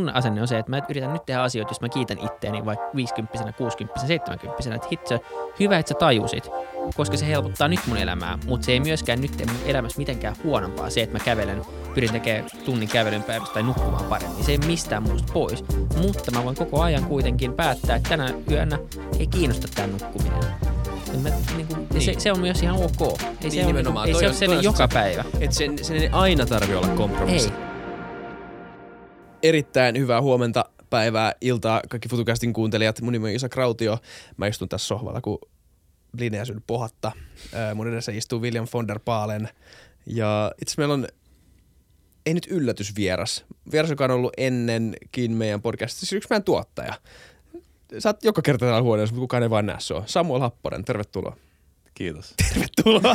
mun asenne on se, että mä yritän nyt tehdä asioita, jos mä kiitän itteeni vaikka 50 60 70 että hitse, hyvä, että sä tajusit, koska se helpottaa nyt mun elämää, mutta se ei myöskään nyt tee mun elämässä mitenkään huonompaa se, että mä kävelen, pyrin tekemään tunnin kävelyn päivästä tai nukkumaan paremmin. Se ei mistään muusta pois, mutta mä voin koko ajan kuitenkin päättää, että tänä yönä ei kiinnosta tämä nukkuminen. Mä, niin kuin, niin. Se, se, on myös ihan ok. Ei Niin, se, on, nimenomaan. ei se on- ole joka päivä. Et sen, sen ei aina tarvi olla kompromissi. Ei. Erittäin hyvää huomenta, päivää, iltaa kaikki FutuCastin kuuntelijat. Mun nimi on Isa Krautio. Mä istun tässä sohvalla, kun Linea syönyt pohatta. Mun edessä istuu William von der Paalen. Ja itse meillä on, ei nyt yllätysvieras, vieras, joka on ollut ennenkin meidän podcastissa, siis yksi meidän tuottaja. Sä oot joka kerta täällä huoneessa, mutta kukaan ei vaan näe sua. Samuel Happonen, tervetuloa. Kiitos. Tervetuloa.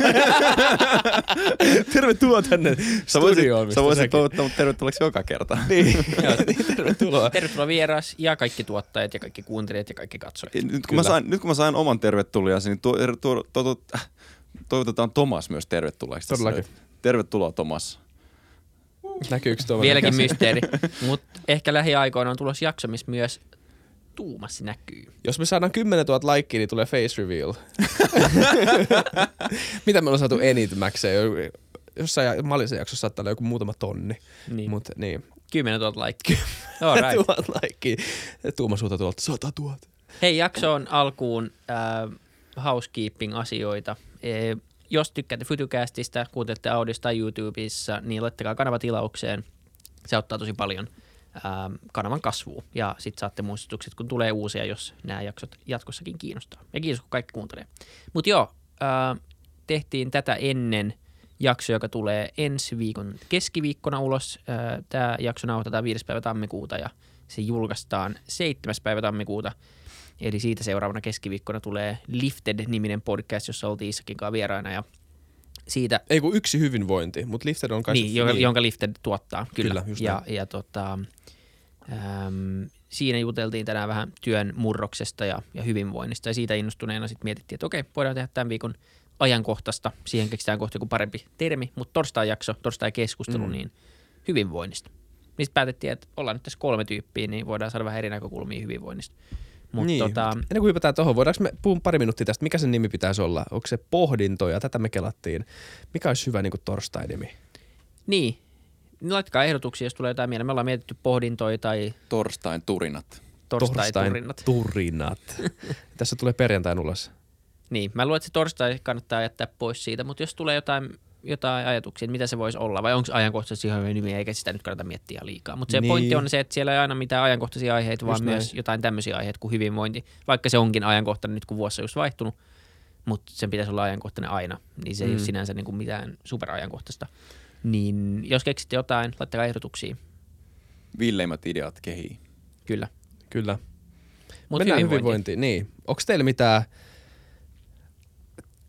tervetuloa tänne Sä voisit, studioon. sä voisit toivottaa mut tervetulleeksi joka kerta. Niin, niin, tervetuloa. Tervetuloa vieras ja kaikki tuottajat ja kaikki kuuntelijat ja kaikki katsojat. Nyt kun, mä sain, nyt kun mä sain oman tervetuliasi, niin tuo, tuo, tuo, tuo, äh, toivotetaan Tomas myös tervetulleeksi. Todellakin. Tervetuloa Tomas. Näkyykö tuo? Vieläkin mysteeri, mutta ehkä lähiaikoina on tulossa jakso, missä myös Tuumas näkyy. Jos me saadaan 10 000 likea, niin tulee face reveal. Mitä me ollaan saatu enimmäkseen? Jossain Malisen jaksossa saattaa olla joku muutama tonni. Niin. Mut niin. 10 000 laikkia. All right. Tuhat likea. Tuuma suuta tuolta 100 000. Hei, jaksoon alkuun äh, housekeeping-asioita. E, jos tykkäätte Fytycastista, kuuntelette audiosta tai YouTubessa, niin laittakaa kanava tilaukseen. Se auttaa tosi paljon kanavan kasvuun. Ja sitten saatte muistutukset, kun tulee uusia, jos nämä jaksot jatkossakin kiinnostaa. Ja kiitos, kun kaikki kuuntelee. Mutta joo, äh, tehtiin tätä ennen jakso, joka tulee ensi viikon keskiviikkona ulos. Äh, Tämä jakso nauhoitetaan 5. päivä tammikuuta ja se julkaistaan 7. päivä tammikuuta. Eli siitä seuraavana keskiviikkona tulee Lifted-niminen podcast, jossa oltiin Isakin kanssa vieraina. Ja siitä Ei kun yksi hyvinvointi, mutta Lifted on kai... niin, jonka, jonka Lifted tuottaa, kyllä. Kyllä, just ja, näin. ja tota, äm, siinä juteltiin tänään vähän työn murroksesta ja, ja hyvinvoinnista, ja siitä innostuneena sitten mietittiin, että okei, voidaan tehdä tämän viikon ajankohtaista, siihen keksitään kohta joku parempi termi, mutta torstai-jakso, torstai-keskustelu, mm. niin hyvinvoinnista. Niistä päätettiin, että ollaan nyt tässä kolme tyyppiä, niin voidaan saada vähän eri näkökulmia hyvinvoinnista. Mutta niin. tota, Ennen kuin hypätään tuohon, voidaanko me puhua pari minuuttia tästä, mikä sen nimi pitäisi olla? Onko se pohdintoja? Tätä me kelattiin. Mikä olisi hyvä niin kuin torstai-nimi? niin, niin laittakaa ehdotuksia, jos tulee jotain mieleen. Me ollaan mietitty pohdintoja tai Torstain turinat. torstai-turinat. turinat. Tässä tulee perjantain ulos. Niin, mä luulen, että se torstai kannattaa jättää pois siitä, mutta jos tulee jotain, jotain ajatuksia, että mitä se voisi olla, vai onko ajankohtaisesti ihan hyvä nimi, eikä sitä nyt kannata miettiä liikaa. Mutta se Niin. pointti on se, että siellä ei aina mitään ajankohtaisia aiheita, vaan Just myös näin. jotain tämmöisiä aiheita kuin hyvinvointi, vaikka se onkin ajankohtainen nyt, kun vuosi on just vaihtunut, mutta sen pitäisi olla ajankohtainen aina, niin se ei Mm. ole sinänsä niin kuin mitään superajankohtaista. Niin jos keksitte jotain, laittakaa ehdotuksia, Villeimmät ideat kehii. kyllä. Kyllä. Mutta Mennään hyvinvointi. hyvinvointiin. Niin. Onko teillä mitään,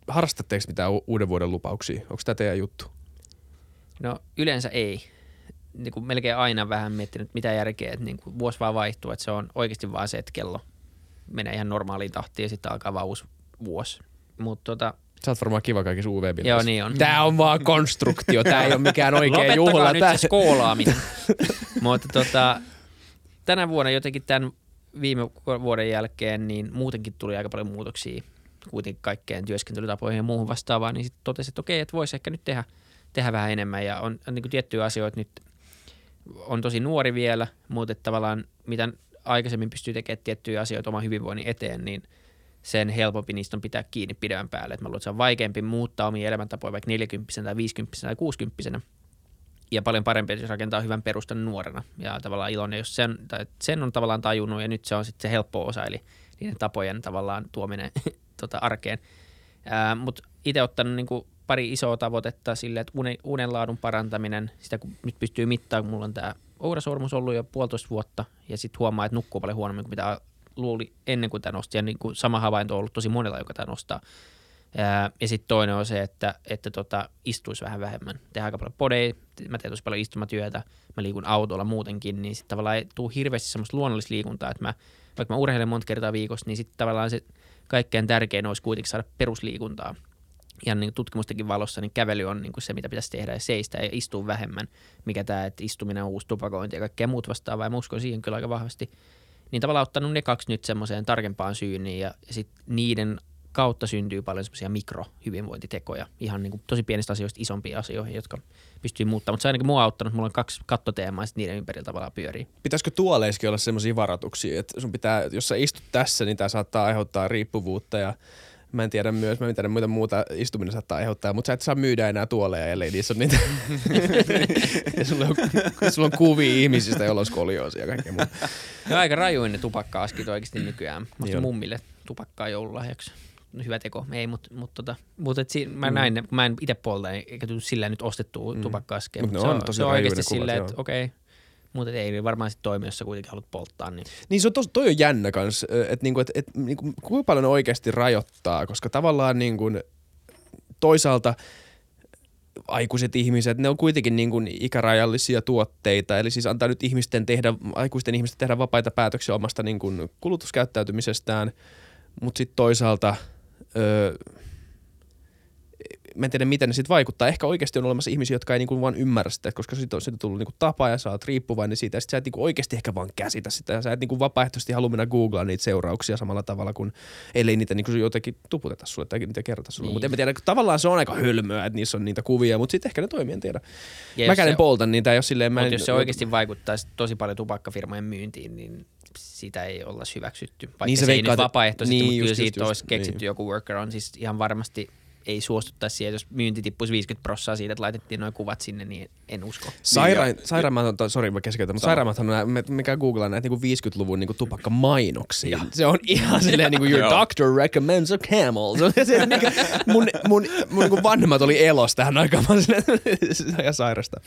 harrastatteko mitään u- uuden vuoden lupauksia? Onko tämä teidän juttu? No yleensä ei. Niin kuin melkein aina vähän miettinyt, mitä järkeä, että niin kuin vuosi vaan vaihtuu, että se on oikeasti vaan se, että kello menee ihan normaaliin tahtiin ja sitten alkaa vaan uusi vuosi. Mutta tota, Sä oot varmaan kiva kaikissa uv Joo, niin on. Tää on vaan konstruktio, tää ei ole mikään oikea juhla. nyt Tää... se skoolaaminen. Mutta tota, tänä vuonna jotenkin tämän viime vuoden jälkeen, niin muutenkin tuli aika paljon muutoksia kuitenkin kaikkeen työskentelytapoihin ja muuhun vastaavaan, niin sitten totesin, että okei, että voisi ehkä nyt tehdä, tehdä vähän enemmän ja on, on niin tiettyjä asioita nyt on tosi nuori vielä, mutta tavallaan mitä aikaisemmin pystyy tekemään tiettyjä asioita oman hyvinvoinnin eteen, niin sen helpompi niistä on pitää kiinni pidemmän päälle. Et mä luulen, että se on vaikeampi muuttaa omia elämäntapoja vaikka 40 tai 50 tai 60 ja paljon parempi, jos rakentaa hyvän perustan nuorena. Ja tavallaan iloinen, jos sen, tai sen on tavallaan tajunnut ja nyt se on sitten se helppo osa, eli niiden tapojen tavallaan tuominen tota arkeen. Mutta itse ottanut niinku pari isoa tavoitetta sille, että unen, unenlaadun parantaminen, sitä kun nyt pystyy mittaamaan, mulla on tämä ourasormus ollut jo puolitoista vuotta, ja sitten huomaa, että nukkuu paljon huonommin kuin mitä luuli ennen kuin tämä nosti, ja niin kuin sama havainto on ollut tosi monella, joka tämä nostaa. Ja sitten toinen on se, että, että tota, istuisi vähän vähemmän. Tehdään aika paljon podeja, mä teen tosi paljon istumatyötä, mä liikun autolla muutenkin, niin sitten tavallaan ei tule hirveästi semmoista luonnollista liikuntaa, että mä, vaikka mä urheilen monta kertaa viikossa, niin sitten tavallaan se kaikkein tärkein olisi kuitenkin saada perusliikuntaa. ihan niin tutkimustenkin valossa, niin kävely on niin kuin se, mitä pitäisi tehdä ja seistä ja istua vähemmän, mikä tämä, että istuminen on uusi tupakointi ja kaikkea muut vastaavaa, ja mä uskon siihen kyllä aika vahvasti. Niin tavallaan ottanut ne kaksi nyt semmoiseen tarkempaan syyniin ja, ja sitten niiden kautta syntyy paljon semmoisia mikrohyvinvointitekoja, ihan niin kuin tosi pienistä asioista isompiin asioihin, jotka pystyy muuttamaan. Mutta se ainakin mua auttanut, mulla on kaksi kattoteemaa ja niiden ympärillä tavallaan pyörii. Pitäisikö tuoleiskin olla semmoisia varoituksia, että sun pitää, jos sä istut tässä, niin tämä saattaa aiheuttaa riippuvuutta ja Mä en tiedä myös, mä en tiedä muita muuta istuminen saattaa aiheuttaa, mutta sä et saa myydä enää tuoleja, ellei niissä on niitä. ja sulla on, sulla on kuvia ihmisistä, joilla on skolioosia ja kaikkea muuta. No aika rajuin ne tupakka-askit oikeasti nykyään. Mä mummille tupakkaa joululahjaksi. Hyvä teko, ei, mutta mut, tota, mut et si- mä näin ne, kun mä en itse polta, eikä tule sillä nyt ostettua mm. tupakka-askeja. Mut ne se on tosi se on oikeasti silleen, että okei, mutta ei varmaan sitten toimi, jos sä kuitenkin haluat polttaa. Niin. Niin se on tos, toi on jännä kans, että niinku, et, et, niinku, kuinka paljon ne oikeasti rajoittaa, koska tavallaan niinku, toisaalta aikuiset ihmiset, ne on kuitenkin niin kuin ikärajallisia tuotteita, eli siis antaa nyt ihmisten tehdä, aikuisten ihmisten tehdä vapaita päätöksiä omasta niin kuin kulutuskäyttäytymisestään, mutta sitten toisaalta öö, mä en tiedä, miten ne sitten vaikuttaa. Ehkä oikeasti on olemassa ihmisiä, jotka ei niinku vaan ymmärrä sitä, koska siitä on, siitä on tullut niinku tapa ja sä oot riippuvainen siitä. Ja sit sä et niinku oikeasti ehkä vaan käsitä sitä. Ja sä et niinku vapaaehtoisesti halua mennä googlaa niitä seurauksia samalla tavalla kuin, ellei niitä niinku jotenkin tuputeta sulle tai niitä kerrota sulle. Niin. Mutta en mä tiedä, tavallaan se on aika hölmöä, että niissä on niitä kuvia, mutta sitten ehkä ne toimii, en tiedä. Ja Mäkään jos en se- polta niitä, jos silleen mä en, Mutta jos se oikeasti vaikuttaisi tosi paljon tupakkafirmojen myyntiin, niin sitä ei olla hyväksytty. Vaikka Niin se se, ei nyt vapaaehtoisesti, niin, mutta kyllä siitä just, olisi keksitty niin. joku workaround. Siis ihan varmasti ei suostuttaisi siihen, jos myynti tippuisi 50 prossaa siitä, että laitettiin nuo kuvat sinne, niin en usko. Sairain, Niin, ja- sairaimmat on, sori mä keskeytän, mutta sairaimmat on, mikä googlaa näitä niinku 50-luvun niinku tupakkamainoksia. Se on ihan silleen niinku your doctor recommends a camel. Se on se, mikä, mun, mun, mun niinku vanhemmat oli elos tähän aikaan. Mä olin silleen, se on ihan sairasta.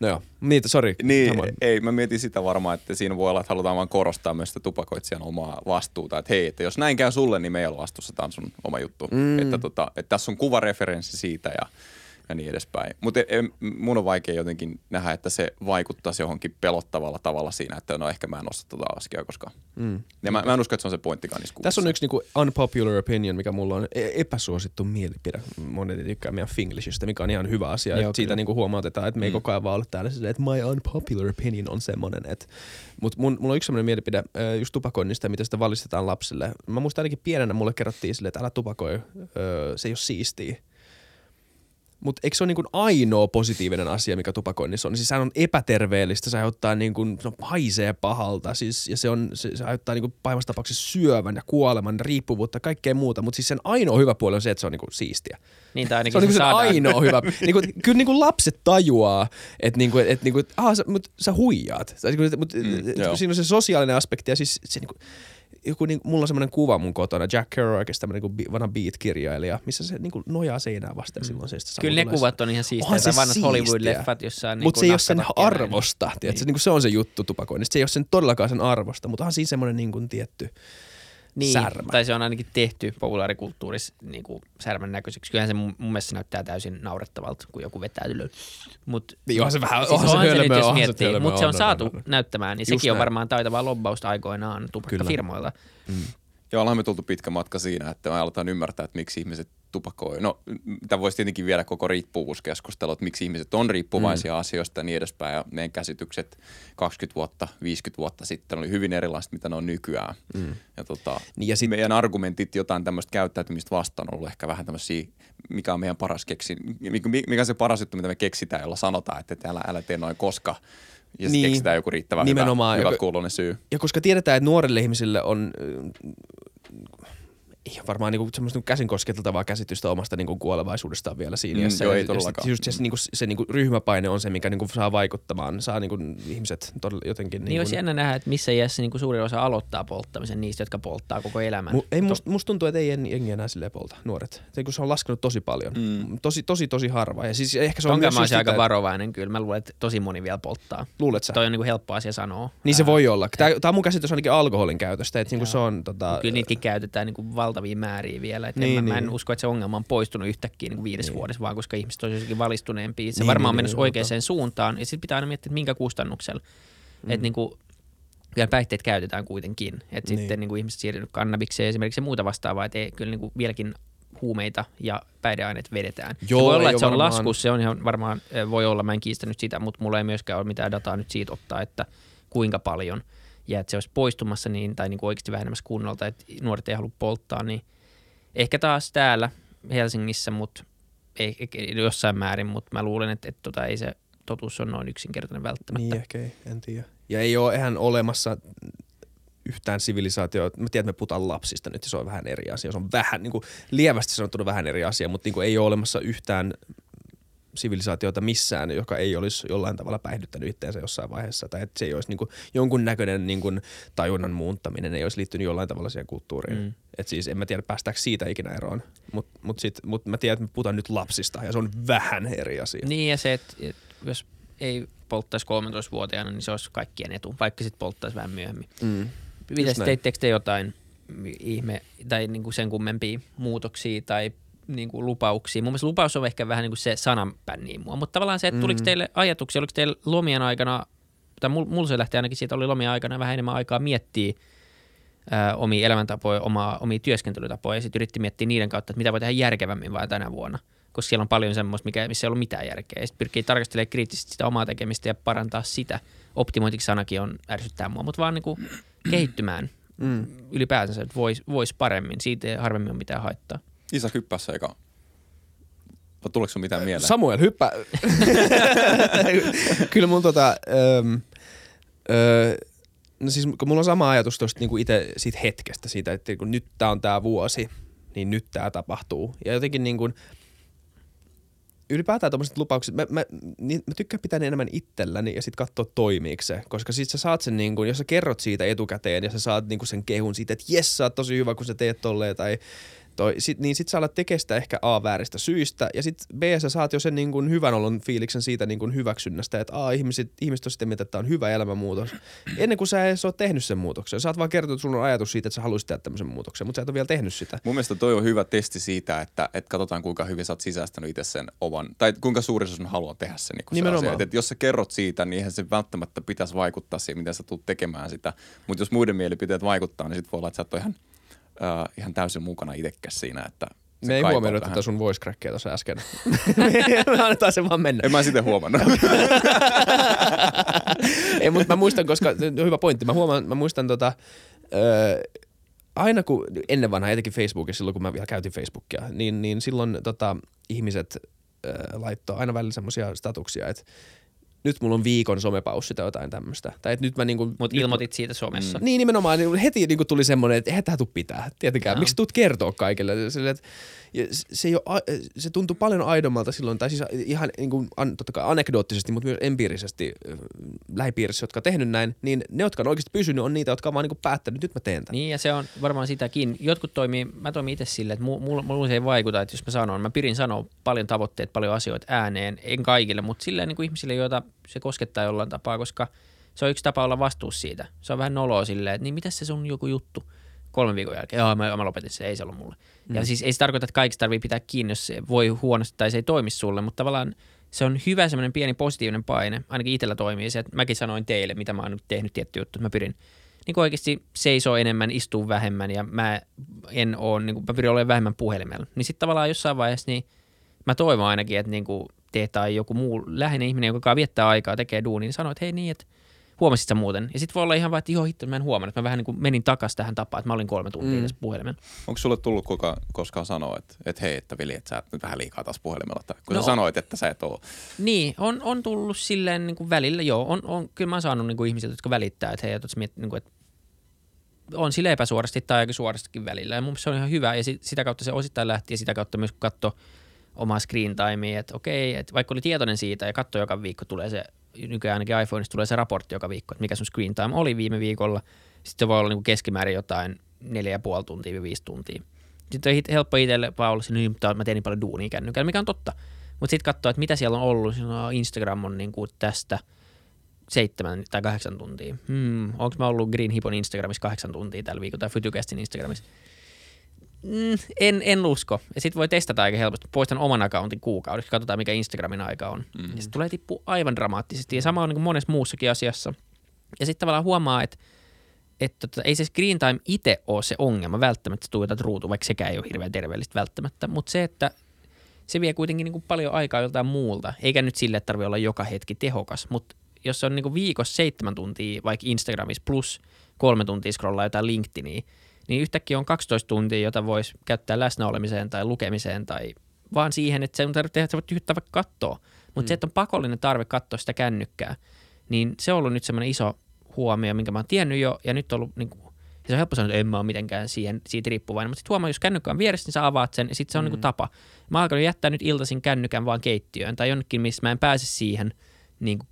No joo, niitä, sori. Niin, Samoin. ei, mä mietin sitä varmaan, että siinä voi olla, että halutaan vaan korostaa myös sitä tupakoitsijan omaa vastuuta. Että hei, että jos näin käy sulle, niin me ei ole vastuussa, tämä on sun oma juttu. Mm. Että, tota, että tässä on kuvareferenssi siitä ja, ja niin edespäin. Mutta mun on vaikea jotenkin nähdä, että se vaikuttaisi johonkin pelottavalla tavalla siinä, että no ehkä mä en osta tota askia, koska... Mm. Ja mä, mä en usko, että se on se pointtikaan niissä Tässä on yksi niinku unpopular opinion, mikä mulla on e- epäsuosittu mielipide. Monet ei tykkää meidän Finglishistä, mikä on ihan hyvä asia. Joo, siitä niinku huomautetaan, että me ei Mm. koko ajan vaan ole täällä silleen, että my unpopular opinion on semmoinen. Että, mutta mun, mulla on yksi semmoinen mielipide just tupakoinnista ja miten sitä valistetaan lapsille. Mä muistan ainakin pienenä mulle kerrottiin silleen, että älä tupakoi, se ei ole siistiä. Mutta eikö se ole niin ainoa positiivinen asia, mikä tupakoinnissa on? Siis sehän on epäterveellistä, se aiheuttaa niin kuin, se haisee pahalta siis, ja se, on, se, se aiheuttaa niin kuin pahimmassa tapauksessa syövän ja kuoleman, riippuvuutta ja kaikkea muuta. Mutta siis sen ainoa hyvä puoli on se, että se on niin kuin siistiä. Niin, tai Se on niin se ainoa hyvä. niin kuin, kyllä niin kuin lapset tajuaa, että niin kuin, että niin kuin, aha, sä, mut, sä huijaat. Tai niin kuin, mut, Mm, siinä on se sosiaalinen aspekti ja siis se niin kuin, joku, niin, mulla on semmoinen kuva mun kotona, Jack Kerouac, tämmöinen niin kuin vanha beat-kirjailija, missä se niin kuin nojaa seinään vasten silloin se, Kyllä ne kuvat on ihan. Onhan se vanhat siistiä. Hollywood-leffat, jossa on Mutta niinku se ei ole sen arvosta. Niin. Se, niin se on se juttu tupakoinnista. Se ei ole sen todellakaan sen arvosta, mutta onhan siinä semmoinen niin kuin tietty Niin, särmä. tai se on ainakin tehty populaarikulttuurissa niin kuin särmän näköiseksi. Kyllähän se mun, mun mielestä näyttää täysin naurettavalta, kun joku vetää ylös. Mut, Niin onhan se vähän- siis onhan se se nyt, hölmöä, jos miettii, hölmöä, mutta se on on, on, saatu on, on. näyttämään, niin Just sekin on näin. varmaan taitavaa lobbausta aikoinaan tupakkafirmoilla. Ja ollaan me tultu pitkä matka siinä, että me aletaan ymmärtää, että miksi ihmiset tupakoi. No, tämä voisi tietenkin viedä koko riippuvuuskeskustelua, että miksi ihmiset on riippuvaisia mm. asioista ja niin edespäin. Ja meidän käsitykset 20 vuotta, 50 vuotta sitten oli hyvin erilaiset, mitä ne on nykyään. Mm. Ja, tota, Niin ja sit- meidän argumentit jotain tämmöistä käyttäytymistä vastaan on ollut ehkä vähän tämmöisiä, mikä on meidän paras keksi, mikä, on se paras juttu, mitä me keksitään, jolla sanotaan, että et älä, älä tee noin koska. Ja Niin. keksitään joku riittävän Nimenomaan. hyvä, Joka- kuulonen syy. Ja koska tiedetään, että nuorille ihmisille on ei ole varmaan niinku semmoista niinku käsin kosketeltavaa käsitystä omasta niinku kuolevaisuudestaan vielä siinä. Mm, joo, ei todellakaan. Just se, niinku, se niinku ryhmäpaine on se, mikä niinku saa vaikuttamaan, saa niinku ihmiset todella jotenkin... Niin olisi jännä nähdä, että missä iässä niin kuin suurin osa aloittaa polttamisen niistä, jotka polttaa koko elämän. Mu, ei, musta must tuntuu, että ei jengi jengi enää silleen polta, nuoret. Se, kun se on laskenut tosi paljon. Mm. Tosi, tosi, tosi harva. Ja siis ehkä se on Tonka myös mä olisin aika sitä, että- varovainen kyllä. Mä luulen, että tosi moni vielä polttaa. Luulet sä? Toi on niin kuin helppo asia sanoa. Niin se voi olla. Tämä, on mun käsitys ainakin alkoholin käytöstä, että niinku se on tota, Kyllä niitäkin käytetään niin kuin valtavia määriä vielä. Et Niin, niin, mä, en niin. usko, että se ongelma on poistunut yhtäkkiä niin kuin viides niin. vuodessa, vaan koska ihmiset on jossakin valistuneempia. Se Niin, niin, varmaan niin, on mennyt niin, oikeaan suuntaan. Ja sitten pitää aina miettiä, että minkä kustannuksella. Mm. Että niin kuin, kyllä päihteet käytetään kuitenkin. Että Niin. niin. sitten niin kuin ihmiset siirtynyt kannabikseen esimerkiksi ja muuta vastaavaa. Että ei, kyllä niin kuin vieläkin huumeita ja päihdeaineet vedetään. Joo, se voi olla, että se on varmaan- laskussa, se on ihan varmaan, voi olla, mä en kiistänyt sitä, mutta mulla ei myöskään ole mitään dataa nyt siitä ottaa, että kuinka paljon ja että se olisi poistumassa niin, tai niin kuin oikeasti vähenemässä kunnolta, että nuoret ei halua polttaa, niin ehkä taas täällä Helsingissä, mutta ei, ei, jossain määrin, mutta mä luulen, että, että tota, ei se totuus on noin yksinkertainen välttämättä. Niin ehkä ei, en tiedä. Ja ei ole ihan olemassa yhtään sivilisaatioa. Mä tiedän, että me puhutaan lapsista nyt se on vähän eri asia. Se on vähän, niin kuin lievästi sanottuna vähän eri asia, mutta niin kuin ei ole olemassa yhtään sivilisaatiota missään, joka ei olisi jollain tavalla päihdyttänyt itseensä jossain vaiheessa. Tai että se ei olisi niin kuin, jonkun näköinen niin kuin, tajunnan muuntaminen, ei olisi liittynyt jollain tavalla siihen kulttuuriin. Mm. Et siis en mä tiedä, päästäänkö siitä ikinä eroon. Mutta mut sit, mut mä tiedän, että me puhutaan nyt lapsista ja se on vähän eri asia. Niin ja se, että, että jos ei polttaisi 13-vuotiaana, niin se olisi kaikkien etu, vaikka sitten polttaisi vähän myöhemmin. Mm. Mitäs teittekö te jotain ihme tai niin kuin sen kummempia muutoksia tai niin kuin lupauksia? Mun mielestä lupaus on ehkä vähän niin kuin se sananpänniin mua, mutta tavallaan se, että tuliko Mm. teille ajatuksia, oliko teille lomien aikana, tai mul- mulla se lähti ainakin siitä, oli lomien aikana vähän enemmän aikaa miettiä ää, omia elämäntapoja, omaa, omia työskentelytapoja ja sitten yritti miettiä niiden kautta, että mitä voi tehdä järkevämmin vaan tänä vuonna. Koska siellä on paljon semmoista, mikä, missä ei ollut mitään järkeä. Ja sitten pyrkii tarkastelemaan kriittisesti sitä omaa tekemistä ja parantaa sitä. Optimointiksi sanakin on ärsyttää mua, mutta vaan niin kuin kehittymään Mm. ylipäätänsä, että voisi vois paremmin. Siitä harvemmin ole mitään haittaa. Isä hyppässä eka. Vai tuleeko sun mitään mieleen? Samuel, hyppää. Kyllä mun tota, öö, öö, no siis kun mulla on sama ajatus tuosta niinku itse siitä hetkestä, siitä, että kun nyt tää on tää vuosi, niin nyt tää tapahtuu. Ja jotenkin niin kuin, ylipäätään tommoset lupaukset, mä, mä, niin, mä tykkään pitää ne enemmän itselläni ja sitten katsoa toimiiko se. Koska sit sä saat sen, niin kun, jos sä kerrot siitä etukäteen ja sä saat niin kun sen kehun siitä, että jes, sä oot tosi hyvä, kun sä teet tolleen tai toi, sit, niin sit sä alat tekemään sitä ehkä A vääristä syistä ja sit B sä saat jo sen niin kun hyvän olon fiiliksen siitä niin kun hyväksynnästä, että A ihmiset, ihmiset on sitä mieltä, että tää on hyvä elämänmuutos. Ennen kuin sä edes oot tehnyt sen muutoksen. Sä oot vaan kertonut, että sulla on ajatus siitä, että sä haluaisit tehdä tämmöisen muutoksen, mutta sä et ole vielä tehnyt sitä. Mun mielestä toi on hyvä testi siitä, että, että katsotaan kuinka hyvin sä oot sisäistänyt itse sen oman, tai kuinka suuri se sun haluaa tehdä sen. Niin se Nimenomaan. asia. Että, että jos sä kerrot siitä, niin eihän se välttämättä pitäisi vaikuttaa siihen, miten sä tulet tekemään sitä. Mutta jos muiden mielipiteet vaikuttaa, niin sit voi olla, että sä et ole ihan, äh, ihan täysin mukana itsekäs siinä, että Me ei huomioida tätä sun voice crackia tuossa äsken. Me annetaan se vaan mennä. En mä sitä huomannut. Ei, mutta mä muistan, koska hyvä pointti. Mä huomaan, mä muistan tota, öö, aina kun ennen vanhaa, etenkin Facebookissa, silloin kun mä vielä käytin Facebookia, niin, niin silloin tota, ihmiset laittoi aina välillä semmoisia statuksia, että nyt mulla on viikon somepaussi tai jotain tämmöistä. Tai että nyt mä niinku... Nyt- ilmoitit siitä somessa. Niin nimenomaan, niin heti niin tuli semmoinen, että eihän tää tuu pitää, tietenkään. Joo. Miksi tuut kertoa kaikille? Sille, että, ja se, ei ole, se tuntui paljon aidommalta silloin, tai siis ihan niin kuin, totta kai anekdoottisesti, mutta myös empiirisesti äh, lähipiirissä, jotka on tehnyt näin, niin ne, jotka on oikeasti pysynyt, on niitä, jotka on vaan niin kuin päättänyt, nyt mä teen tämän. Niin ja se on varmaan sitäkin. Jotkut toimii, mä toimin itse silleen, että mulla, mulla se ei vaikuta, että jos mä sanon, mä pyrin sanoa paljon tavoitteet, paljon asioita ääneen, en kaikille, mutta silleen niin kuin ihmisille, joita se koskettaa jollain tapaa, koska se on yksi tapa olla vastuussa siitä. Se on vähän noloa silleen, että niin mitäs se sun joku juttu kolmen viikon jälkeen, joo mä, mä lopetin se, ei se ollut mulle. Mm. Ja siis ei se tarkoita, että kaikista tarvii pitää kiinni, jos se voi huonosti tai se ei toimi sulle, mutta tavallaan se on hyvä semmoinen pieni positiivinen paine, ainakin itsellä toimii se, että mäkin sanoin teille, mitä mä oon nyt tehnyt tietty juttu, että mä pyrin niin kuin oikeasti seisoo enemmän, istuu vähemmän ja mä en oo, niin kuin, mä pyrin olemaan vähemmän puhelimella. Niin sitten tavallaan jossain vaiheessa niin mä toivon ainakin, että niin kuin te tai joku muu läheinen ihminen, joka viettää aikaa, tekee duunia, niin sanoo, että hei niin, että huomasit sä muuten. Ja sitten voi olla ihan vaan, että joo, hitto, mä en huomannut, että mä vähän niin kuin menin takas tähän tapaan, että mä olin kolme tuntia mm. tässä puhelimella. Onko sulle tullut kuka, koskaan sanoa, että, että hei, että Vili, että sä et nyt vähän liikaa taas puhelimella. Tai, kun No. sä sanoit, että sä et oo. Niin, on, on tullut silleen niin kuin välillä, joo. On, on, kyllä mä oon saanut niin kuin ihmisiltä, jotka välittää, että hei, että, miet, niin kuin, että on sille epäsuorasti tai aika suorastikin välillä. Ja mun se on ihan hyvä ja sit, sitä kautta se osittain lähti ja sitä kautta myös kun katsoi omaa screen timea, että okei, että vaikka oli tietoinen siitä ja katsoi joka viikko tulee se, nykyään ainakin iPhoneista tulee se raportti joka viikko, että mikä sun screen time oli viime viikolla. Sitten se voi olla niin kuin keskimäärin jotain neljä ja puoli tuntia, viisi tuntia. Sitten on helppo itselle vaan olla, niin, mutta mä teen niin paljon duunia kännykällä, mikä on totta. Mutta sitten katsoo, että mitä siellä on ollut. On Instagram on niin kuin tästä seitsemän tai kahdeksan tuntia. Hmm, onko mä ollut Green Hippon Instagramissa kahdeksan tuntia tällä viikolla tai Fytycastin Instagramissa? Mm, en, en usko. Ja sitten voi testata aika helposti. Poistan oman accountin kuukaudeksi, katsotaan mikä Instagramin aika on. Mm-hmm. Ja se tulee tippua aivan dramaattisesti. Ja sama on niin kuin monessa muussakin asiassa. Ja sitten tavallaan huomaa, että että tota, ei se screen time itse ole se ongelma välttämättä, että tuijotat ruutu, vaikka sekään ei ole hirveän terveellistä välttämättä, mutta se, että se vie kuitenkin niin kuin paljon aikaa joltain muulta, eikä nyt sille tarvitse olla joka hetki tehokas, mutta jos se on niin kuin viikossa seitsemän tuntia vaikka Instagramissa plus kolme tuntia scrollaa jotain LinkedInia, niin yhtäkkiä on 12 tuntia, jota voisi käyttää läsnäolemiseen tai lukemiseen tai vaan siihen, että se on tarvitse tehdä, että sä voit vaikka katsoa. Mutta mm. se, että on pakollinen tarve katsoa sitä kännykkää, niin se on ollut nyt semmoinen iso huomio, minkä mä oon tiennyt jo, ja nyt on ollut niin kuin, ja se on helppo sanoa, että en mä ole mitenkään siihen, siitä riippuvainen, mutta sitten huomaa, jos kännykkä on vieressä, niin sä avaat sen, ja sitten se on mm. niin kuin tapa. Mä oon alkanut jättää nyt iltaisin kännykän vaan keittiöön, tai jonnekin, missä mä en pääse siihen niin kuin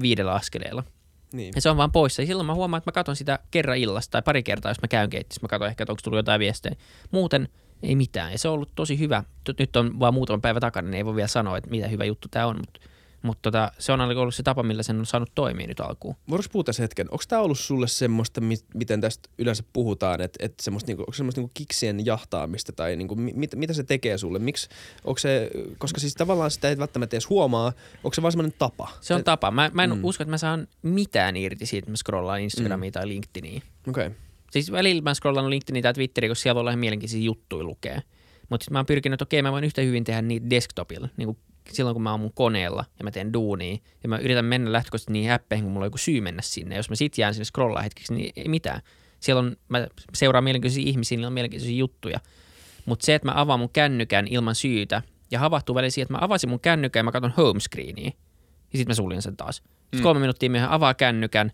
viidellä askeleella. Niin. Ja se on vaan poissa. Ja silloin mä huomaan, että mä katson sitä kerran illasta tai pari kertaa, jos mä käyn keittiössä. Mä katson ehkä, että onko tullut jotain viestejä. Muuten ei mitään. Ja se on ollut tosi hyvä. Nyt on vaan muutama päivä takana, niin ei voi vielä sanoa, että mitä hyvä juttu tämä on. Mutta mutta tota, se on ollut se tapa, millä sen on saanut toimia nyt alkuun. Voisi puhua tässä hetken. Onko tämä ollut sulle semmoista, mi- miten tästä yleensä puhutaan, että et semmoista, niinku, onko semmoista niinku kiksien jahtaamista tai niinku, mit, mitä se tekee sulle? Miksi, onko se, koska siis tavallaan sitä ei välttämättä edes huomaa, onko se vaan semmoinen tapa? Se on tapa. Mä, mä en mm. usko, että mä saan mitään irti siitä, että mä scrollaan Instagramia mm. tai LinkedInia. Okei. Okay. Siis välillä mä scrollaan LinkedInia tai Twitteriä, koska siellä voi olla ihan mielenkiintoisia juttuja lukea. Mutta sitten mä oon pyrkinyt, että okei, mä voin yhtä hyvin tehdä niitä desktopilla, niin kuin silloin kun mä oon mun koneella ja mä teen duunia ja mä yritän mennä lähtökohtaisesti niihin appeihin, kun mulla on joku syy mennä sinne. Jos mä sit jään sinne scrollaa hetkeksi, niin ei mitään. Siellä on, mä seuraan mielenkiintoisia ihmisiä, niillä on mielenkiintoisia juttuja. Mutta se, että mä avaan mun kännykän ilman syytä ja havahtuu välillä siihen, että mä avasin mun kännykän ja mä katson homescreenia ja sitten mä suljen sen taas. Sitten mm. kolme minuuttia myöhemmin avaa kännykän,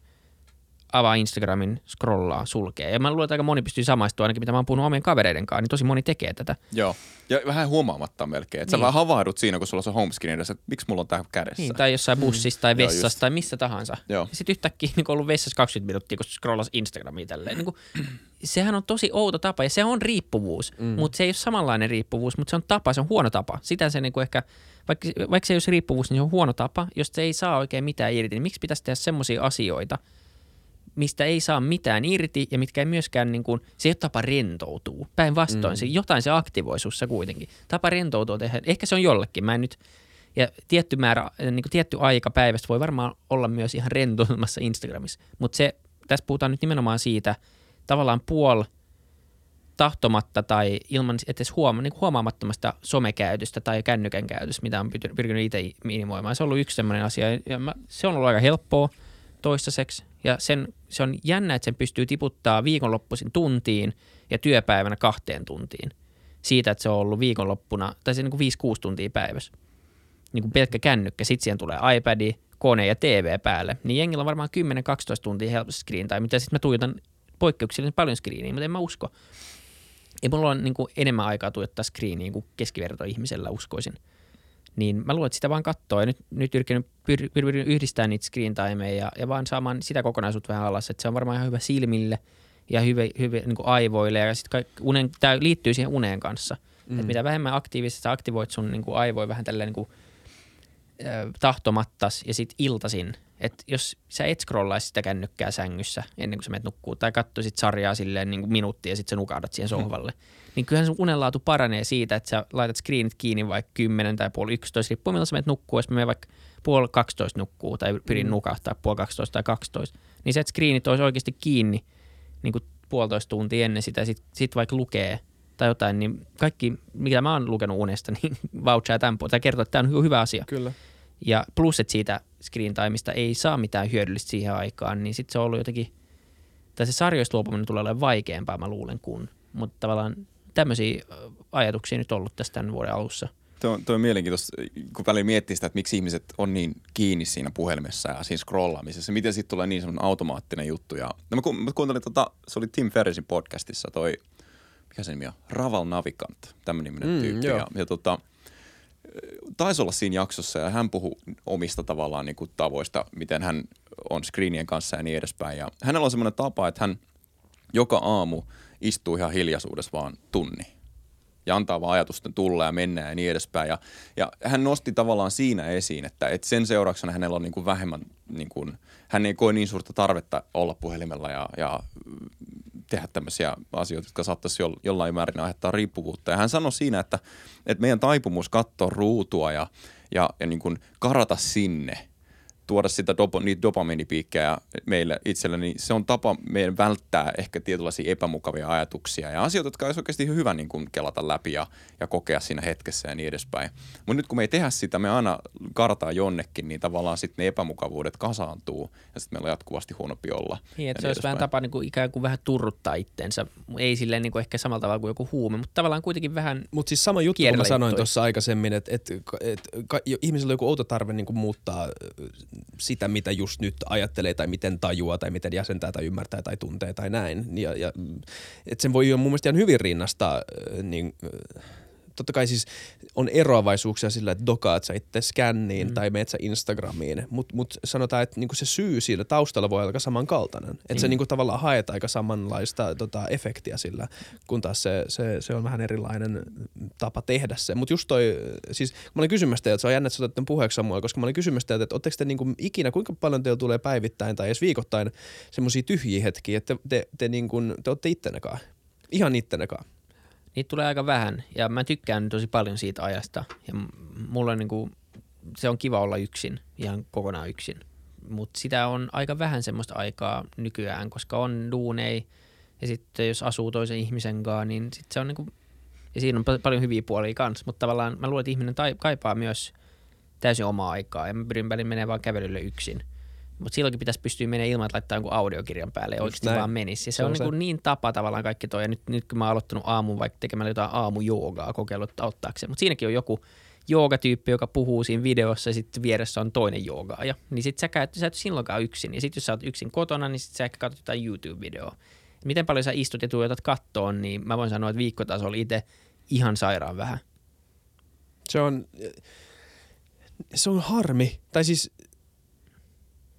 avaa Instagramin, scrollaa, sulkee. Ja mä luulen, että aika moni pystyy samaistumaan, ainakin mitä mä oon puhunut omien kavereiden kanssa, niin tosi moni tekee tätä. Joo, ja vähän huomaamatta melkein. Että niin. sä vähän havahdut siinä, kun sulla on se homescreen edessä, että miksi mulla on tämä kädessä. Niin, tai jossain mm. bussissa tai vessassa tai missä tahansa. Joo. Sitten yhtäkkiä niin ollut vessassa 20 minuuttia, kun scrollas Instagramia tälleen. Niin kuin, sehän on tosi outo tapa ja se on riippuvuus, mm. mutta se ei ole samanlainen riippuvuus, mutta se on tapa, se on huono tapa. Sitä se niin kuin ehkä, vaikka, vaikka se ei olisi riippuvuus, niin se on huono tapa, jos se ei saa oikein mitään irti. Niin miksi pitäisi tehdä semmoisia asioita, mistä ei saa mitään irti ja mitkä ei myöskään, niin kuin, se ei ole tapa rentoutua. Päinvastoin, mm. se, jotain se aktivoi sussa kuitenkin. Tapa rentoutua tehdä, ehkä se on jollekin, mä en nyt, ja tietty määrä, niin kuin tietty aika päivästä voi varmaan olla myös ihan rentoutumassa Instagramissa, mutta se, tässä puhutaan nyt nimenomaan siitä tavallaan puol tahtomatta tai ilman edes huoma, niin huomaamattomasta somekäytöstä tai kännykän käytöstä, mitä on pyrkinyt itse minimoimaan. Se on ollut yksi sellainen asia, ja mä, se on ollut aika helppoa toistaiseksi, ja sen, se on jännä, että sen pystyy tiputtaa viikonloppuisin tuntiin ja työpäivänä kahteen tuntiin. Siitä, että se on ollut viikonloppuna, tai se niin kuin 5-6 tuntia päivässä. Niin kuin pelkkä kännykkä, sitten siihen tulee iPad, kone ja TV päälle. Niin jengillä on varmaan 10-12 tuntia helposti screen tai mitä sitten mä tuijotan poikkeuksellisen paljon screeniä, mutta en mä usko. Ei mulla ole niin kuin enemmän aikaa tuijottaa screeniä kuin keskiverto ihmisellä uskoisin – niin mä luulen, että sitä vaan katsoo ja nyt, nyt yritin pyr, pyr, pyr, yhdistää niitä screen timeja ja, ja vaan saamaan sitä kokonaisuutta vähän alas, että se on varmaan ihan hyvä silmille ja hyvä, hyvä niin aivoille ja sitten unen, tämä liittyy siihen uneen kanssa. Mm. Että mitä vähemmän aktiivisesti sä aktivoit sun niin aivoja vähän tälleen niin kuin, tahtomattas ja sitten iltasin, että jos sä et scrollaisi sitä kännykkää sängyssä ennen kuin sä menet nukkuu tai katsoisit sarjaa silleen niin kuin minuuttia ja sitten sä nukahdat siihen mm. sohvalle, mm niin kyllähän sun unenlaatu paranee siitä, että sä laitat screenit kiinni vaikka 10 tai puoli 11, riippuu milloin sä menet nukkuu, jos mä menen vaikka puoli 12 nukkuu tai pyrin mm. nukahtaa puoli 12 tai 12, niin se, että screenit olisi oikeasti kiinni niin kuin puolitoista tuntia ennen sitä, sit, sit vaikka lukee tai jotain, niin kaikki, mitä mä oon lukenut unesta, niin vouchaa tämän. Tai kertoo, että tämä on hyvä asia. Kyllä. Ja plus, että siitä screen timeista ei saa mitään hyödyllistä siihen aikaan, niin sitten se on ollut jotenkin, tai se sarjoista luopuminen tulee olemaan vaikeampaa, mä luulen, kun. Mutta tavallaan tämmöisiä ajatuksia nyt ollut tästä tämän vuoden alussa. Tuo, tuo on mielenkiintoista, kun välillä miettii sitä, että miksi ihmiset on niin kiinni siinä puhelimessa ja siinä scrollaamisessa. Miten siitä tulee niin semmoinen automaattinen juttu. Ja, no mä, ku, mä kuuntelin, tota, se oli Tim Ferrisin podcastissa toi, mikä se nimi on, Raval Navikant, tämmöinen niminen mm, tyyppi. Joo. Ja, ja tota, taisi olla siinä jaksossa ja hän puhui omista tavallaan niin kuin tavoista, miten hän on screenien kanssa ja niin edespäin. Ja hänellä on semmoinen tapa, että hän joka aamu – istuu ihan hiljaisuudessa vaan tunni ja antaa vaan ajatusten tulla ja mennä ja niin edespäin. Ja, ja hän nosti tavallaan siinä esiin, että, että sen seurauksena hänellä on niin kuin vähemmän, niin kuin, hän ei koe niin suurta tarvetta olla puhelimella ja, ja tehdä tämmöisiä asioita, jotka saattaisi jo, jollain määrin aiheuttaa riippuvuutta. Ja hän sanoi siinä, että, että meidän taipumus katsoa ruutua ja, ja, ja niin kuin karata sinne tuoda sitä dopo, niitä dopaminipiikkejä meille itselleni, niin se on tapa meidän välttää ehkä tietynlaisia epämukavia ajatuksia ja asioita, jotka olisi oikeasti hyvä niin kuin kelata läpi ja, ja kokea siinä hetkessä ja niin edespäin. Mutta nyt kun me ei tehdä sitä, me aina kartaa jonnekin, niin tavallaan sitten ne epämukavuudet kasaantuu ja sitten meillä on jatkuvasti huonompi olla. Niin, että ja se olisi vähän tapa niin kuin ikään kuin vähän turruttaa itsensä. Ei silleen niin kuin ehkä samalla tavalla kuin joku huume, mutta tavallaan kuitenkin vähän Mutta siis sama juttu, kun mä sanoin tuossa aikaisemmin, että et, et, ka, jo- ihmisillä on joku outo tarve niin kuin muuttaa sitä, mitä just nyt ajattelee tai miten tajuaa tai miten jäsentää tai ymmärtää tai tuntee tai näin. Ja, ja, et sen voi jo mun mielestä ihan hyvin rinnastaa ö, niin, ö, totta kai siis on eroavaisuuksia sillä, että dokaat sä itse skänniin mm. tai meet sä Instagramiin, mutta mut sanotaan, että niinku se syy siinä taustalla voi olla aika samankaltainen. Että Mm. se niinku tavallaan haet aika samanlaista tota, efektiä sillä, kun taas se, se, se on vähän erilainen tapa tehdä se. Mutta just toi, siis mä olin kysymässä teiltä, se on jännä, että sä otat puheeksi Samuel, koska mä olin kysymässä teiltä, että ootteko te niinku ikinä, kuinka paljon teillä tulee päivittäin tai edes viikoittain semmoisia tyhjiä hetkiä, että te, te, te, niinku, te ootte ittenäkaan. Ihan ittenäkaan. Niitä tulee aika vähän. Ja mä tykkään tosi paljon siitä ajasta. Ja mulla on niinku, se on kiva olla yksin, ihan kokonaan yksin. Mutta sitä on aika vähän semmoista aikaa nykyään, koska on duunei. Ja sitten jos asuu toisen ihmisen kanssa, niin sit se on niinku, ja siinä on pal- paljon hyviä puolia kanssa, mutta tavallaan mä luulen, että ihminen tai- kaipaa myös täysin omaa aikaa. Ja mä pyrin välillä menee vaan kävelylle yksin. Mutta silloinkin pitäisi pystyä menemään ilman, että laittaa jonkun audiokirjan päälle ja oikeasti näin. vaan menisi. Ja se, Se on, on niin, se. kuin niin tapa tavallaan kaikki toi. Ja nyt, nyt kun mä oon aloittanut aamun vaikka tekemällä jotain aamujoogaa, kokeillut että auttaakseen. Mutta siinäkin on joku joogatyyppi, joka puhuu siinä videossa ja sitten vieressä on toinen joogaaja. Niin sit sä, käyt, sä et silloinkaan yksin. Ja sitten jos sä oot yksin kotona, niin sit sä ehkä katsot jotain YouTube-videoa. Miten paljon sä istut ja tuijotat kattoon, niin mä voin sanoa, että viikkotasolla itse ihan sairaan vähän. Se on, se on harmi. Tai siis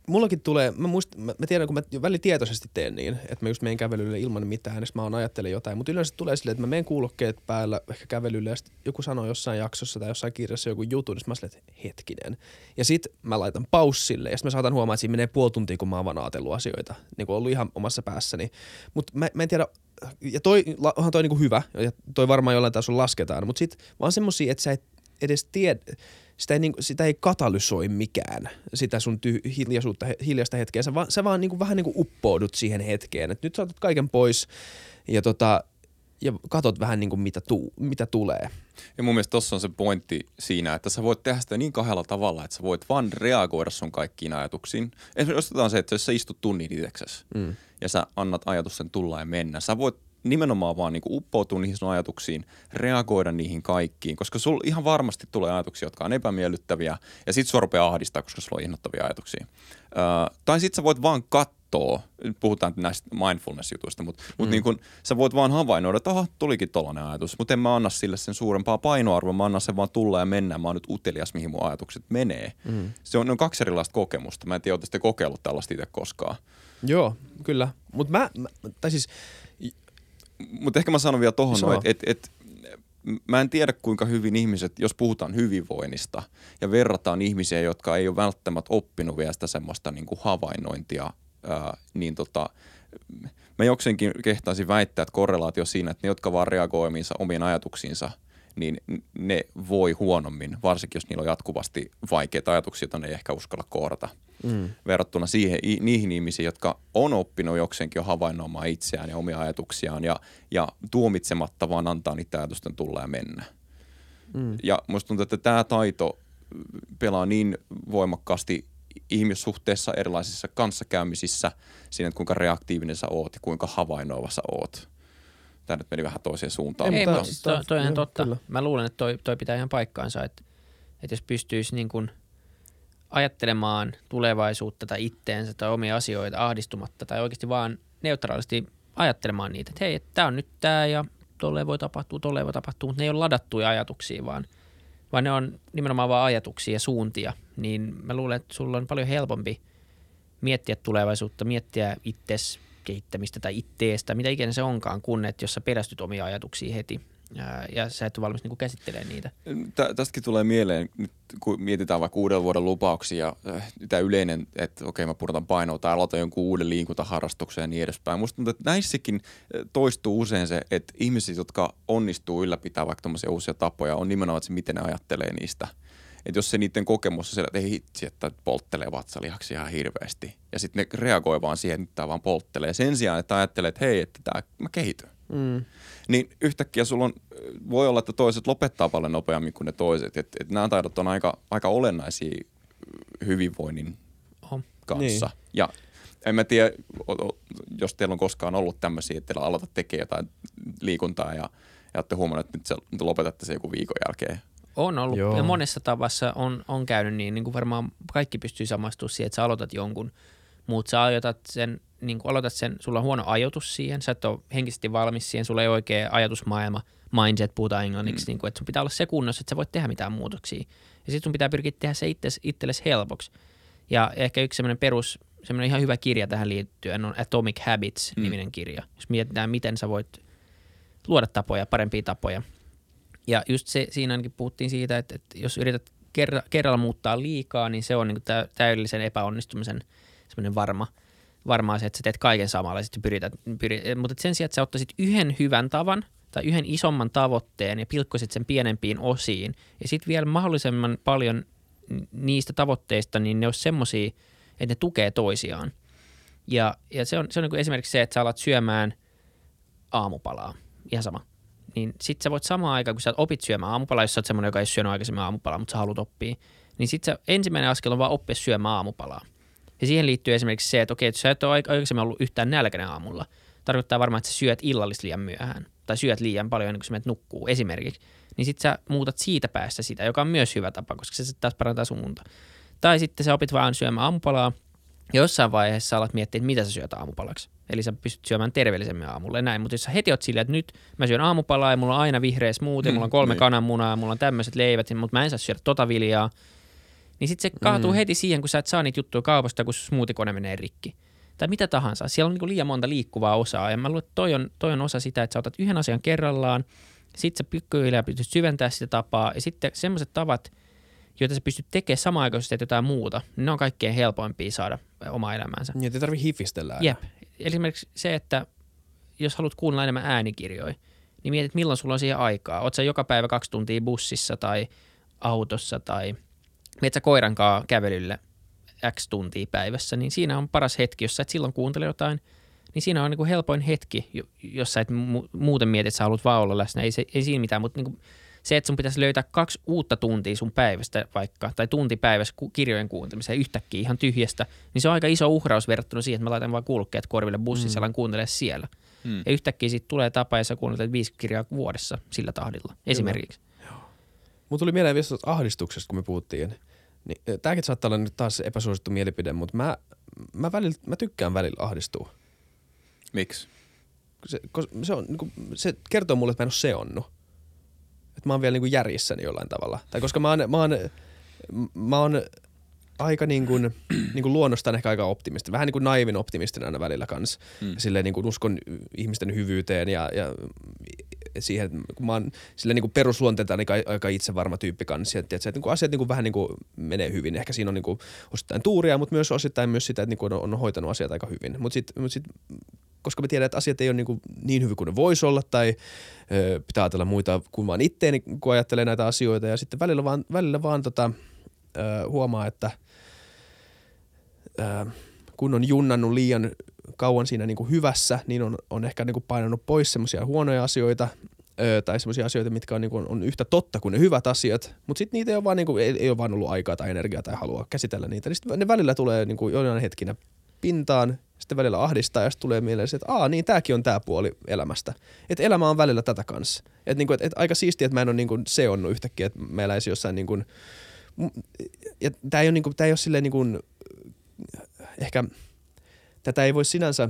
mullakin tulee, mä, muist, mä, mä tiedän, kun mä välillä tietoisesti teen niin, että mä just menen kävelylle ilman mitään, sit mä oon ajattelen jotain, mutta yleensä tulee silleen, että mä menen kuulokkeet päällä ehkä kävelylle, ja joku sanoo jossain jaksossa tai jossain kirjassa joku jutun, niin mä silleen, että hetkinen. Ja sit mä laitan paussille, ja sit mä saatan huomaa, että siinä menee puoli tuntia, kun mä oon vaan asioita, niin kuin ollut ihan omassa päässäni. Mutta mä, mä en tiedä, ja toi, onhan toi niinku hyvä, ja toi varmaan jollain tasolla lasketaan, mutta sit vaan semmosia, että sä et edes tiedä, sitä ei, niinku, sitä ei katalysoi mikään, sitä sun ty- hiljaisuutta, hiljaista hetkeä. Sä, va, sä vaan niinku, vähän niinku uppoudut siihen hetkeen, että nyt sä otat kaiken pois ja, tota, ja katot vähän niinku mitä, tuu, mitä tulee. Ja mun mielestä tossa on se pointti siinä, että sä voit tehdä sitä niin kahdella tavalla, että sä voit vaan reagoida sun kaikkiin ajatuksiin. Esimerkiksi otetaan se, että jos sä istut tunnin itseksesi mm. ja sä annat ajatusten tulla ja mennä, sä voit nimenomaan vaan niinku uppoutua niihin sun ajatuksiin, reagoida niihin kaikkiin, koska sulla ihan varmasti tulee ajatuksia, jotka on epämiellyttäviä, ja sit sua rupeaa ahdistaa, koska sulla on innoittavia ajatuksia. Öö, tai sit sä voit vaan katsoa, puhutaan näistä mindfulness-jutuista, mutta mm. mut niin kun, sä voit vaan havainnoida, että aha, tulikin tollainen ajatus, mutta en mä anna sille sen suurempaa painoarvoa, mä annan sen vaan tulla ja mennä, mä oon nyt utelias, mihin mun ajatukset menee. Mm. Se on, on kaksi erilaista kokemusta, mä en tiedä, ootte kokeillut tällaista itse koskaan. Joo, kyllä. Mutta mä, mä, tai siis, Mutta ehkä mä sanon vielä tohon, Sano. että et, et, mä en tiedä kuinka hyvin ihmiset, jos puhutaan hyvinvoinnista ja verrataan ihmisiä, jotka ei ole välttämättä oppinut vielä sitä semmoista niin kuin havainnointia, ää, niin tota, mä jokseenkin kehtaisin väittää, että korrelaatio siinä, että ne, jotka vaan reagoi omiinsa, omiin ajatuksiinsa, niin ne voi huonommin, varsinkin jos niillä on jatkuvasti vaikeita ajatuksia, joita ne ei ehkä uskalla kohdata. Mm. Verrattuna siihen, niihin ihmisiin, jotka on oppinut jokseenkin jo havainnoimaan itseään ja omia ajatuksiaan ja, ja tuomitsematta vaan antaa niitä ajatusten tulla ja mennä. Mm. Ja musta tuntuu, että tämä taito pelaa niin voimakkaasti ihmissuhteessa, erilaisissa kanssakäymisissä, siinä, että kuinka reaktiivinen sä oot ja kuinka havainnoiva sä oot. Tämä nyt meni vähän toiseen suuntaan. Ei, mutta- siis toi, toi on totta. kyllä. Mä luulen, että toi, toi pitää ihan paikkaansa, että, että jos pystyisi niin kuin ajattelemaan tulevaisuutta tai itteensä tai omia asioita ahdistumatta tai oikeasti vaan neutraalisti ajattelemaan niitä, että hei, tämä on nyt tämä ja tolleen voi tapahtua, tolleen voi tapahtua, mutta ne ei ole ladattuja ajatuksia, vaan, vaan ne on nimenomaan vaan ajatuksia ja suuntia, niin mä luulen, että sulla on paljon helpompi miettiä tulevaisuutta, miettiä itses kehittämistä tai itteestä, mitä ikinä se onkaan, kun että jos sä perästyt omia ajatuksia heti ja sä et ole valmis niin käsittelemään niitä. Tä, tästäkin tulee mieleen, nyt kun mietitään vaikka uuden vuoden lupauksia, äh, tämä yleinen, että okei mä pudotan painoa tai aloitan jonkun uuden liikuntaharrastuksen ja niin edespäin. Musta tuntuu, että näissäkin äh, toistuu usein se, että ihmiset, jotka onnistuu ylläpitää vaikka uusia tapoja, on nimenomaan se, miten ne ajattelee niistä. Että jos se niiden kokemus on siellä, että ei hitsi, että polttelee vatsalihaksia ihan hirveästi. Ja sitten ne reagoi vaan siihen, että tämä vaan polttelee. Sen sijaan, että ajattelee, että hei, että tää, mä kehityn. Mm. Niin yhtäkkiä sulla on, voi olla, että toiset lopettaa paljon nopeammin kuin ne toiset. Että et nämä taidot on aika, aika olennaisia hyvinvoinnin Oho. kanssa. Niin. Ja en mä tiedä, jos teillä on koskaan ollut tämmöisiä, että teillä aloita tekemään jotain liikuntaa ja, ja olette huomannut, että nyt, se, nyt lopetatte se joku viikon jälkeen. On ollut. Joo. Ja monessa tavassa on, on käynyt niin, niin kuin varmaan kaikki pystyy samastumaan siihen, että sä aloitat jonkun, mutta sä aloitat sen, niin kuin aloitat sen, sulla on huono ajoitus siihen, sä et ole henkisesti valmis siihen, sulla ei oikea ajatusmaailma, mindset puhutaan englanniksi, mm. niin kuin, että sun pitää olla se kunnossa, että sä voit tehdä mitään muutoksia. Ja sitten sun pitää pyrkiä tehdä se itses, itsellesi helpoksi. Ja ehkä yksi semmoinen perus, semmoinen ihan hyvä kirja tähän liittyen on Atomic Habits-niminen mm. kirja. Jos mietitään, miten sä voit luoda tapoja, parempia tapoja. Ja just se, siinä ainakin puhuttiin siitä, että, että jos yrität kerra, kerralla muuttaa liikaa, niin se on niin tä, täydellisen epäonnistumisen semmoinen varma, varma asia, että sä teet kaiken samalla sitten pyrität, pyrit, mutta sen sijaan, että sä ottaisit yhden hyvän tavan tai yhden isomman tavoitteen ja pilkkoisit sen pienempiin osiin ja sitten vielä mahdollisimman paljon niistä tavoitteista, niin ne olisi semmoisia, että ne tukee toisiaan. Ja, ja se on, se on niin esimerkiksi se, että sä alat syömään aamupalaa, ihan sama. Niin sit sä voit samaan aikaan, kun sä opit syömään aamupalaa, jos sä oot semmoinen, joka ei syönyt aikaisemmin aamupalaa, mutta sä haluat oppia, niin sit sä, ensimmäinen askel on vaan oppia syömään aamupalaa. Ja siihen liittyy esimerkiksi se, että okei, että sä et ole aik- aikaisemmin ollut yhtään nälkäinen aamulla. Tarkoittaa varmaan, että sä syöt illallista liian myöhään. Tai syöt liian paljon ennen kuin sä menet nukkuu esimerkiksi. Niin sit sä muutat siitä päästä sitä, joka on myös hyvä tapa, koska se sitten taas parantaa sun unta. Tai sitten sä opit vaan syömään aamupalaa, ja jossain vaiheessa alat miettiä, että mitä sä syöt aamupalaksi. Eli sä pystyt syömään terveellisemmin aamulla ja näin. Mutta jos sä heti oot silleen, että nyt mä syön aamupalaa ja mulla on aina vihreä smoothie, Mm, mulla on kolme niin. kananmunaa, mulla on tämmöiset leivät, mutta mä en saa syödä tota viljaa. Niin sit se kaatuu Mm. heti siihen, kun sä et saa niitä juttuja kaupasta, kun smoothie-kone menee rikki. Tai mitä tahansa. Siellä on niinku liian monta liikkuvaa osaa. Ja mä luulen, että toi on, toi on osa sitä, että sä otat yhden asian kerrallaan, sit sä pikkuhiljaa pystyt syventämään sitä tapaa. Ja sitten semmoiset tavat, joita sä pystyt tekemään samaan aikaan, sä teet jotain muuta, niin ne on kaikkein helpoimpia saada omaa elämäänsä. Niin, ei tarvi hifistellä. Jep. Esimerkiksi se, että jos haluat kuunnella enemmän äänikirjoja, niin mietit, milloin sulla on siihen aikaa. Sä joka päivä kaksi tuntia bussissa tai autossa tai meet sä koiran kanssa kävelylle X tuntia päivässä, niin siinä on paras hetki, jos sä et silloin kuuntele jotain, niin siinä on niin kuin helpoin hetki, jo- jos sä et mu- muuten mieti, että sä haluat vaan olla läsnä. Ei, se, ei siinä mitään, mutta niin kuin se, että sun pitäisi löytää kaksi uutta tuntia sun päivästä vaikka, tai tunti päivässä kirjojen kuuntelemiseen yhtäkkiä ihan tyhjästä, niin se on aika iso uhraus verrattuna siihen, että mä laitan vaan kuulokkeet korville bussissa mm. ja kuuntele siellä. Mm. Ja yhtäkkiä siitä tulee tapa, ja sä kuuntelet viisi kirjaa vuodessa sillä tahdilla, esimerkiksi. Mulla tuli mieleen vielä ahdistuksesta, kun me puhuttiin. Niin, tämäkin saattaa olla nyt taas epäsuosittu mielipide, mutta mä, mä, välillä, mä tykkään välillä ahdistua. Miksi? Se, se, on, niin se kertoo mulle, että mä en ole seonnut. Että mä oon vielä niin järjissäni jollain tavalla. Tai koska mä oon, mä oon, mä oon aika niin kuin, niin kuin luonnostaan ehkä aika optimisti. Vähän niin kuin naivin optimistinen aina välillä kanssa. Mm. Silleen niin kuin uskon ihmisten hyvyyteen ja, ja siihen, että kun mä oon silleen niin kuin perusluonteeltaan aika, aika itsevarma tyyppi kanssa. Että, että, että niin kuin asiat niin kuin vähän niin kuin menee hyvin. Ehkä siinä on niin kuin osittain tuuria, mutta myös osittain myös sitä, että niin kuin on, on hoitanut asiat aika hyvin. Mutta sitten mut sit, koska mä tiedän, että asiat ei ole niin, kuin niin hyvin kuin ne voisi olla tai ö, pitää ajatella muita kuin vaan itteeni, kun ajattelee näitä asioita. Ja sitten välillä vaan, välillä vaan tota, ö, huomaa, että ö, kun on junnannut liian kauan siinä niin kuin hyvässä, niin on, on ehkä niin kuin painanut pois semmoisia huonoja asioita ö, tai semmoisia asioita, mitkä on, niin kuin, on yhtä totta kuin ne hyvät asiat, mutta sitten niitä ei ole, vaan, niin kuin, ei, ei ole vaan ollut aikaa tai energiaa tai halua käsitellä niitä. Niin ne välillä tulee niin kuin jonain hetkinä pintaan, sitten välillä ahdistaa ja sitten tulee mieleen että aa niin tääkin on tää puoli elämästä. Että elämä on välillä tätä kanssa. Että niinku, et, et aika siistiä, että mä en ole niinku seonnut yhtäkkiä, että mä eläisin jossain niinku, ja tää ei ole, niinku, tää ei ole silleen niinku, ehkä tätä ei voi sinänsä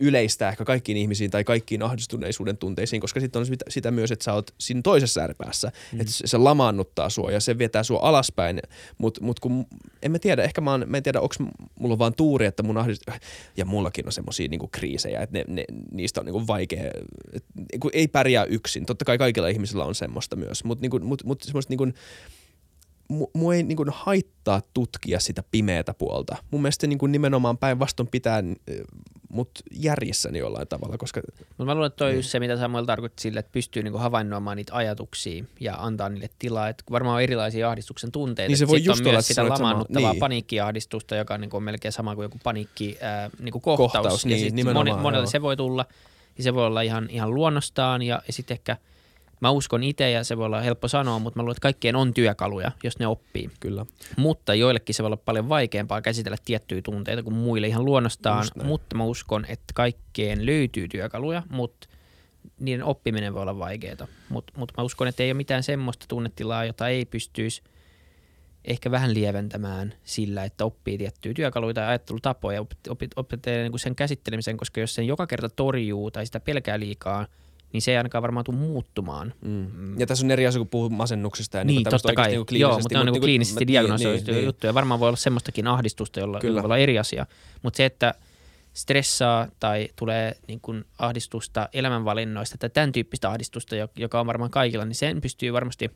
yleistää ehkä kaikkiin ihmisiin tai kaikkiin ahdistuneisuuden tunteisiin, koska sitten on sitä, myös, että sä oot siinä toisessa ääripäässä, mm. että se, lamaannuttaa sua ja se vetää sua alaspäin, mutta mut kun, en mä tiedä, ehkä mä, oon, mä en tiedä, onko mulla on vaan tuuri, että mun ahdist... ja mullakin on semmosia niinku kriisejä, että ne, ne, niistä on niinku vaikea, et, ei pärjää yksin, totta kai kaikilla ihmisillä on semmoista myös, mutta niinku, mut, mut semmoista niinku, mua ei niin kuin haittaa tutkia sitä pimeätä puolta. Mun mielestä niin kuin nimenomaan päinvastoin pitää mut järjessäni jollain tavalla, koska Mutta mä luulen, että toi on just se, mitä Samuel tarkoitti sille, että pystyy niinku havainnoimaan niitä ajatuksia ja antaa niille tilaa. Et varmaan on erilaisia ahdistuksen tunteita. Niin se voi just on olla, myös sitä lamaannuttavaa niin. paniikkiahdistusta, joka on niinku melkein sama kuin joku paniikki ää, niinku kohtaus. Kohtaus, ja niin, sit nimenomaan, moni, monelle joo. se voi tulla. Ja se voi olla ihan, ihan luonnostaan ja, ja sitten ehkä mä uskon itse ja se voi olla helppo sanoa, mutta mä luulen, että kaikkien on työkaluja, jos ne oppii. kyllä. Mutta joillekin se voi olla paljon vaikeampaa käsitellä tiettyjä tunteita kuin muille ihan luonnostaan, mutta mä uskon, että kaikkeen löytyy työkaluja, mutta niiden oppiminen voi olla vaikeaa. Mutta mut mä uskon, että ei ole mitään semmoista tunnetilaa, jota ei pystyisi ehkä vähän lieventämään sillä, että oppii tiettyjä työkaluja tai ajattelutapoja ja opet- opet- opettelee niin sen käsittelemisen, koska jos sen joka kerta torjuu tai sitä pelkää liikaa, niin se ei ainakaan varmaan tule muuttumaan. Mm. Ja tässä on eri asia, kun puhuu masennuksesta ja Niin, totta kai. Joo, kliinisesti, mutta ne on niinku niinku- kliinisesti niin, diagnosoituja niin, juttuja. Varmaan voi olla semmoistakin ahdistusta, jolla, Kyllä. jolla voi olla eri asia. Mutta se, että stressaa tai tulee niin kuin ahdistusta elämänvalinnoista tai tämän tyyppistä ahdistusta, jo- joka on varmaan kaikilla, niin sen pystyy varmasti,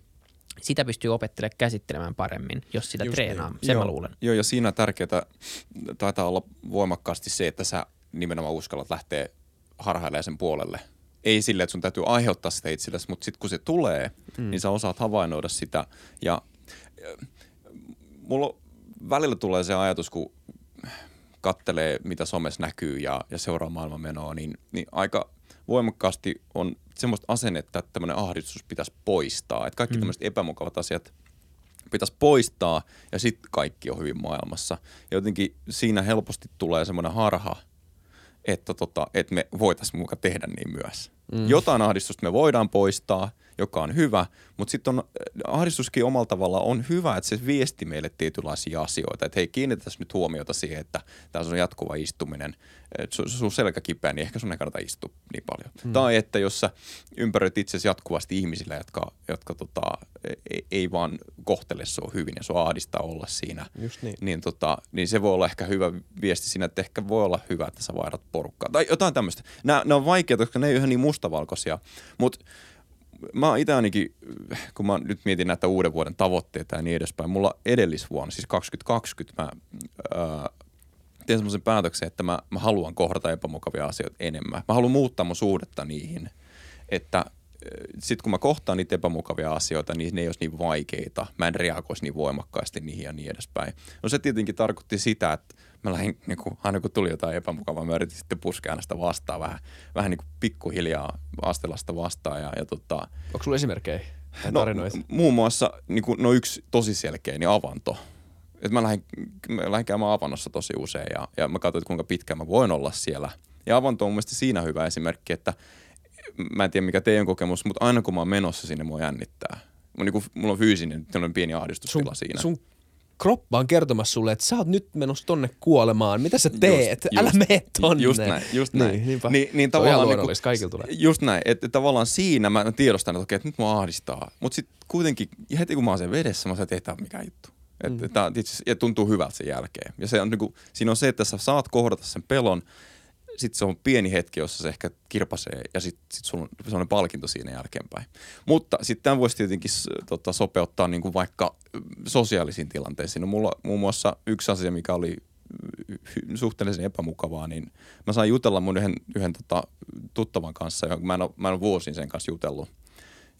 sitä pystyy opettelemaan käsittelemään paremmin, jos sitä Just treenaa. niin. Sen joo, mä luulen. Joo, ja siinä tärkeää taitaa olla voimakkaasti se, että sä nimenomaan uskallat lähteä harhailemaan sen puolelle. Ei sille, että sun täytyy aiheuttaa sitä itsellesi, mutta sitten kun se tulee, mm. niin sä osaat havainnoida sitä. Ja äh, mulla välillä tulee se ajatus, kun kattelee, mitä somessa näkyy ja, ja seuraa maailman menoa, niin, niin aika voimakkaasti on semmoista asennetta, että tämmöinen ahdistus pitäisi poistaa. Että kaikki mm. tämmöiset epämukavat asiat pitäisi poistaa ja sitten kaikki on hyvin maailmassa. Ja jotenkin siinä helposti tulee semmoinen harha, että, tota, että me voitaisiin muka tehdä niin myös. Mm. Jotain ahdistusta me voidaan poistaa, joka on hyvä, mutta sitten on ahdistuskin omalla tavalla on hyvä, että se viesti meille tietynlaisia asioita. Että hei, kiinnitetään nyt huomiota siihen, että tämä on jatkuva istuminen. Että sun, sun selkä kipeä, niin ehkä sun ei kannata istua niin paljon. Mm. Tai että jos sä ympäröit itsesi jatkuvasti ihmisillä, jotka, jotka tota, ei, ei vaan kohtele sua hyvin ja sua ahdistaa olla siinä, Just niin. niin, tota, niin se voi olla ehkä hyvä viesti siinä, että ehkä voi olla hyvä, että sä vaihdat porukkaa. Tai jotain tämmöistä. Nämä, nämä on vaikeita, koska ne ei ole ihan niin mustavalkoisia. Mutta mä itse ainakin, kun mä nyt mietin näitä uuden vuoden tavoitteita ja niin edespäin, mulla edellisvuonna, siis 2020, mä ää, tein semmoisen päätöksen, että mä, mä haluan kohdata epämukavia asioita enemmän. Mä haluan muuttaa mun suhdetta niihin, että sitten kun mä kohtaan niitä epämukavia asioita, niin ne ei olisi niin vaikeita. Mä en reagoisi niin voimakkaasti niihin ja niin edespäin. No se tietenkin tarkoitti sitä, että mä lähdin, niin kuin, aina kun tuli jotain epämukavaa, mä yritin sitten puskea sitä vastaan vähän, vähän niin kuin pikkuhiljaa astella sitä vastaan. Ja, ja tota, Onko sulla esimerkkejä no, tarinoita? muun muassa niin kuin, no yksi tosi selkeä, niin avanto. Et mä lähdin, mä lähdin käymään avannossa tosi usein ja, ja mä katsoin, että kuinka pitkään mä voin olla siellä. Ja avanto on mun mielestä siinä hyvä esimerkki, että mä en tiedä mikä teidän kokemus, mutta aina kun mä oon menossa sinne, mua jännittää. Mä, niin kuin, mulla on fyysinen pieni ahdistustila siinä. sun kroppa on kertomassa sulle, että sä oot nyt menossa tonne kuolemaan. Mitä sä teet? Just- Älä just- mene tonne. Just näin, just näin. Niin, niinpä. Niin, niin tavallaan luonnollista, kaikilla tulee. Just näin, että tavallaan siinä mä tiedostan, että okei, että nyt mua ahdistaa. Mutta sitten kuitenkin heti kun mä oon sen vedessä, mä sanon, että ei tää ole mikään juttu. Et, mm. tää, itse ja tuntuu hyvältä sen jälkeen. Ja se on, niinku, siinä on se, että sä saat kohdata sen pelon, sitten se on pieni hetki, jossa se ehkä kirpasee ja sitten sit sulla on sellainen palkinto siinä jälkeenpäin. Mutta sitten tämän voisi tietenkin tota, sopeuttaa niin kuin vaikka sosiaalisiin tilanteisiin. No, mulla muun muassa yksi asia, mikä oli suhteellisen epämukavaa, niin mä sain jutella mun yhden, yhden tota, tuttavan kanssa, jonka mä en, ole, mä en ole vuosin sen kanssa jutellut.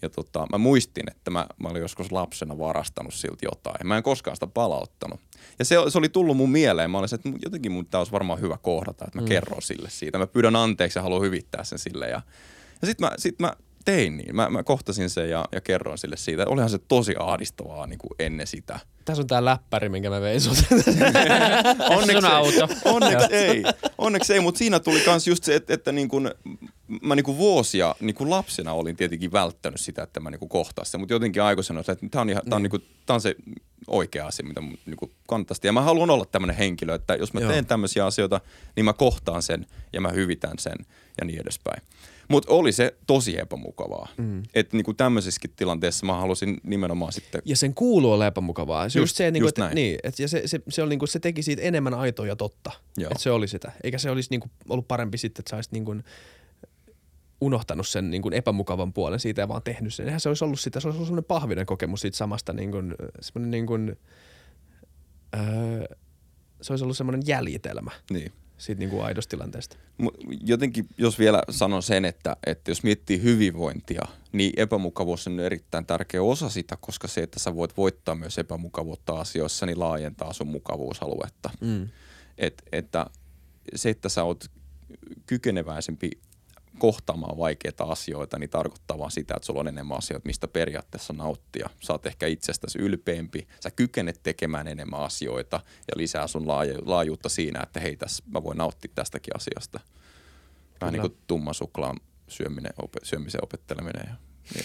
Ja tota, mä muistin, että mä, mä olin joskus lapsena varastanut siltä jotain. Mä en koskaan sitä palauttanut. Ja se, se oli tullut mun mieleen. Mä olin se, että jotenkin mun tämä olisi varmaan hyvä kohdata, että mä mm. kerron sille siitä. Mä pyydän anteeksi ja haluan hyvittää sen sille. Ja, ja sitten mä, sit mä tein niin. Mä, mä kohtasin sen ja, ja kerroin sille siitä. Olihan se tosi ahdistavaa niin kuin ennen sitä. Tässä on tää läppäri, minkä mä vein sulta. Onneksi on auto. Onneksi ei. Onneksi ei, mutta siinä tuli myös just se, että, että niin kun, mä niin kuin vuosia niin kuin lapsena olin tietenkin välttänyt sitä, että mä niin kuin kohtaan sen, mutta jotenkin aikuisena että tämä on, ihan, tää on, niin kuin, tää on se oikea asia, mitä mun niin kuin kannattaisi. Ja mä haluan olla tämmöinen henkilö, että jos mä Joo. teen tämmöisiä asioita, niin mä kohtaan sen ja mä hyvitän sen ja niin edespäin. Mutta oli se tosi epämukavaa. Mm. Että niinku tämmöisessäkin tilanteessa mä halusin nimenomaan sitten Ja sen kuuluu olla epämukavaa. Se, Just- just, se, niinku, just että, näin. niin, et, ja se, se, se, oli niinku, se teki siitä enemmän aitoa ja totta. Että se oli sitä. Eikä se olisi niinku ollut parempi sitten, että sä olisit niinku unohtanut sen niin kuin epämukavan puolen siitä ja vaan tehnyt sen. Eihän se olisi ollut sitä, se olisi ollut sellainen pahvinen kokemus siitä samasta niin kuin, semmoinen niin kuin, öö, se olisi ollut semmoinen jäljitelmä Niin. Siitä niin kuin aidosta tilanteesta. Jotenkin, jos vielä sanon sen, että, että jos miettii hyvinvointia, niin epämukavuus on erittäin tärkeä osa sitä, koska se, että sä voit voittaa myös epämukavuutta asioissa, niin laajentaa sun mukavuusaluetta. Mm. Et, että se, että sä oot kykeneväisempi kohtaamaan vaikeita asioita, niin tarkoittaa vaan sitä, että sulla on enemmän asioita, mistä periaatteessa nauttia. Sä oot ehkä itsestäsi ylpeämpi, sä kykenet tekemään enemmän asioita ja lisää sun laaju- laajuutta siinä, että hei, tässä mä voin nauttia tästäkin asiasta. Vähän niin Kyllä. kuin tumma suklaan syöminen, op- syömisen opetteleminen ja niin.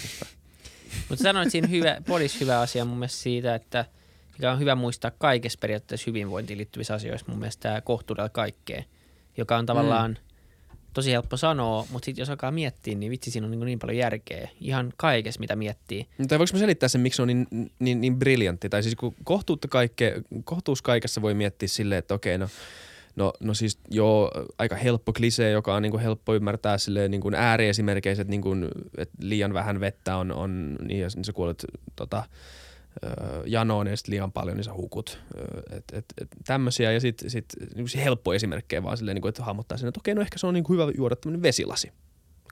Mutta sanoit siinä hyvä, polis hyvä asia mun mielestä siitä, että mikä on hyvä muistaa kaikessa periaatteessa hyvinvointiin liittyvissä asioissa mun mielestä tämä kohtuudella kaikkea, joka on tavallaan mm. Tosi helppo sanoa, mutta sitten jos alkaa miettiä, niin vitsi siinä on niin, niin paljon järkeä ihan kaikessa, mitä miettii. Tai voiko mä selittää sen, miksi se on niin, niin, niin briljantti? Tai siis kun kohtuutta kaikke, kohtuus kaikessa voi miettiä silleen, että okei, no, no, no siis joo, aika helppo klisee, joka on niin kuin helppo ymmärtää silleen niin ääriesimerkeissä, että, niin että liian vähän vettä on, on niin, ja sä kuolet tota, janoon ja sitten liian paljon, niin sä hukut. Et, et, et tämmöisiä ja sitten sit, niin helppo esimerkkejä vaan silleen, niin kuin, että hahmottaa sen, että okei, no ehkä se on niin kuin hyvä juoda tämmöinen vesilasi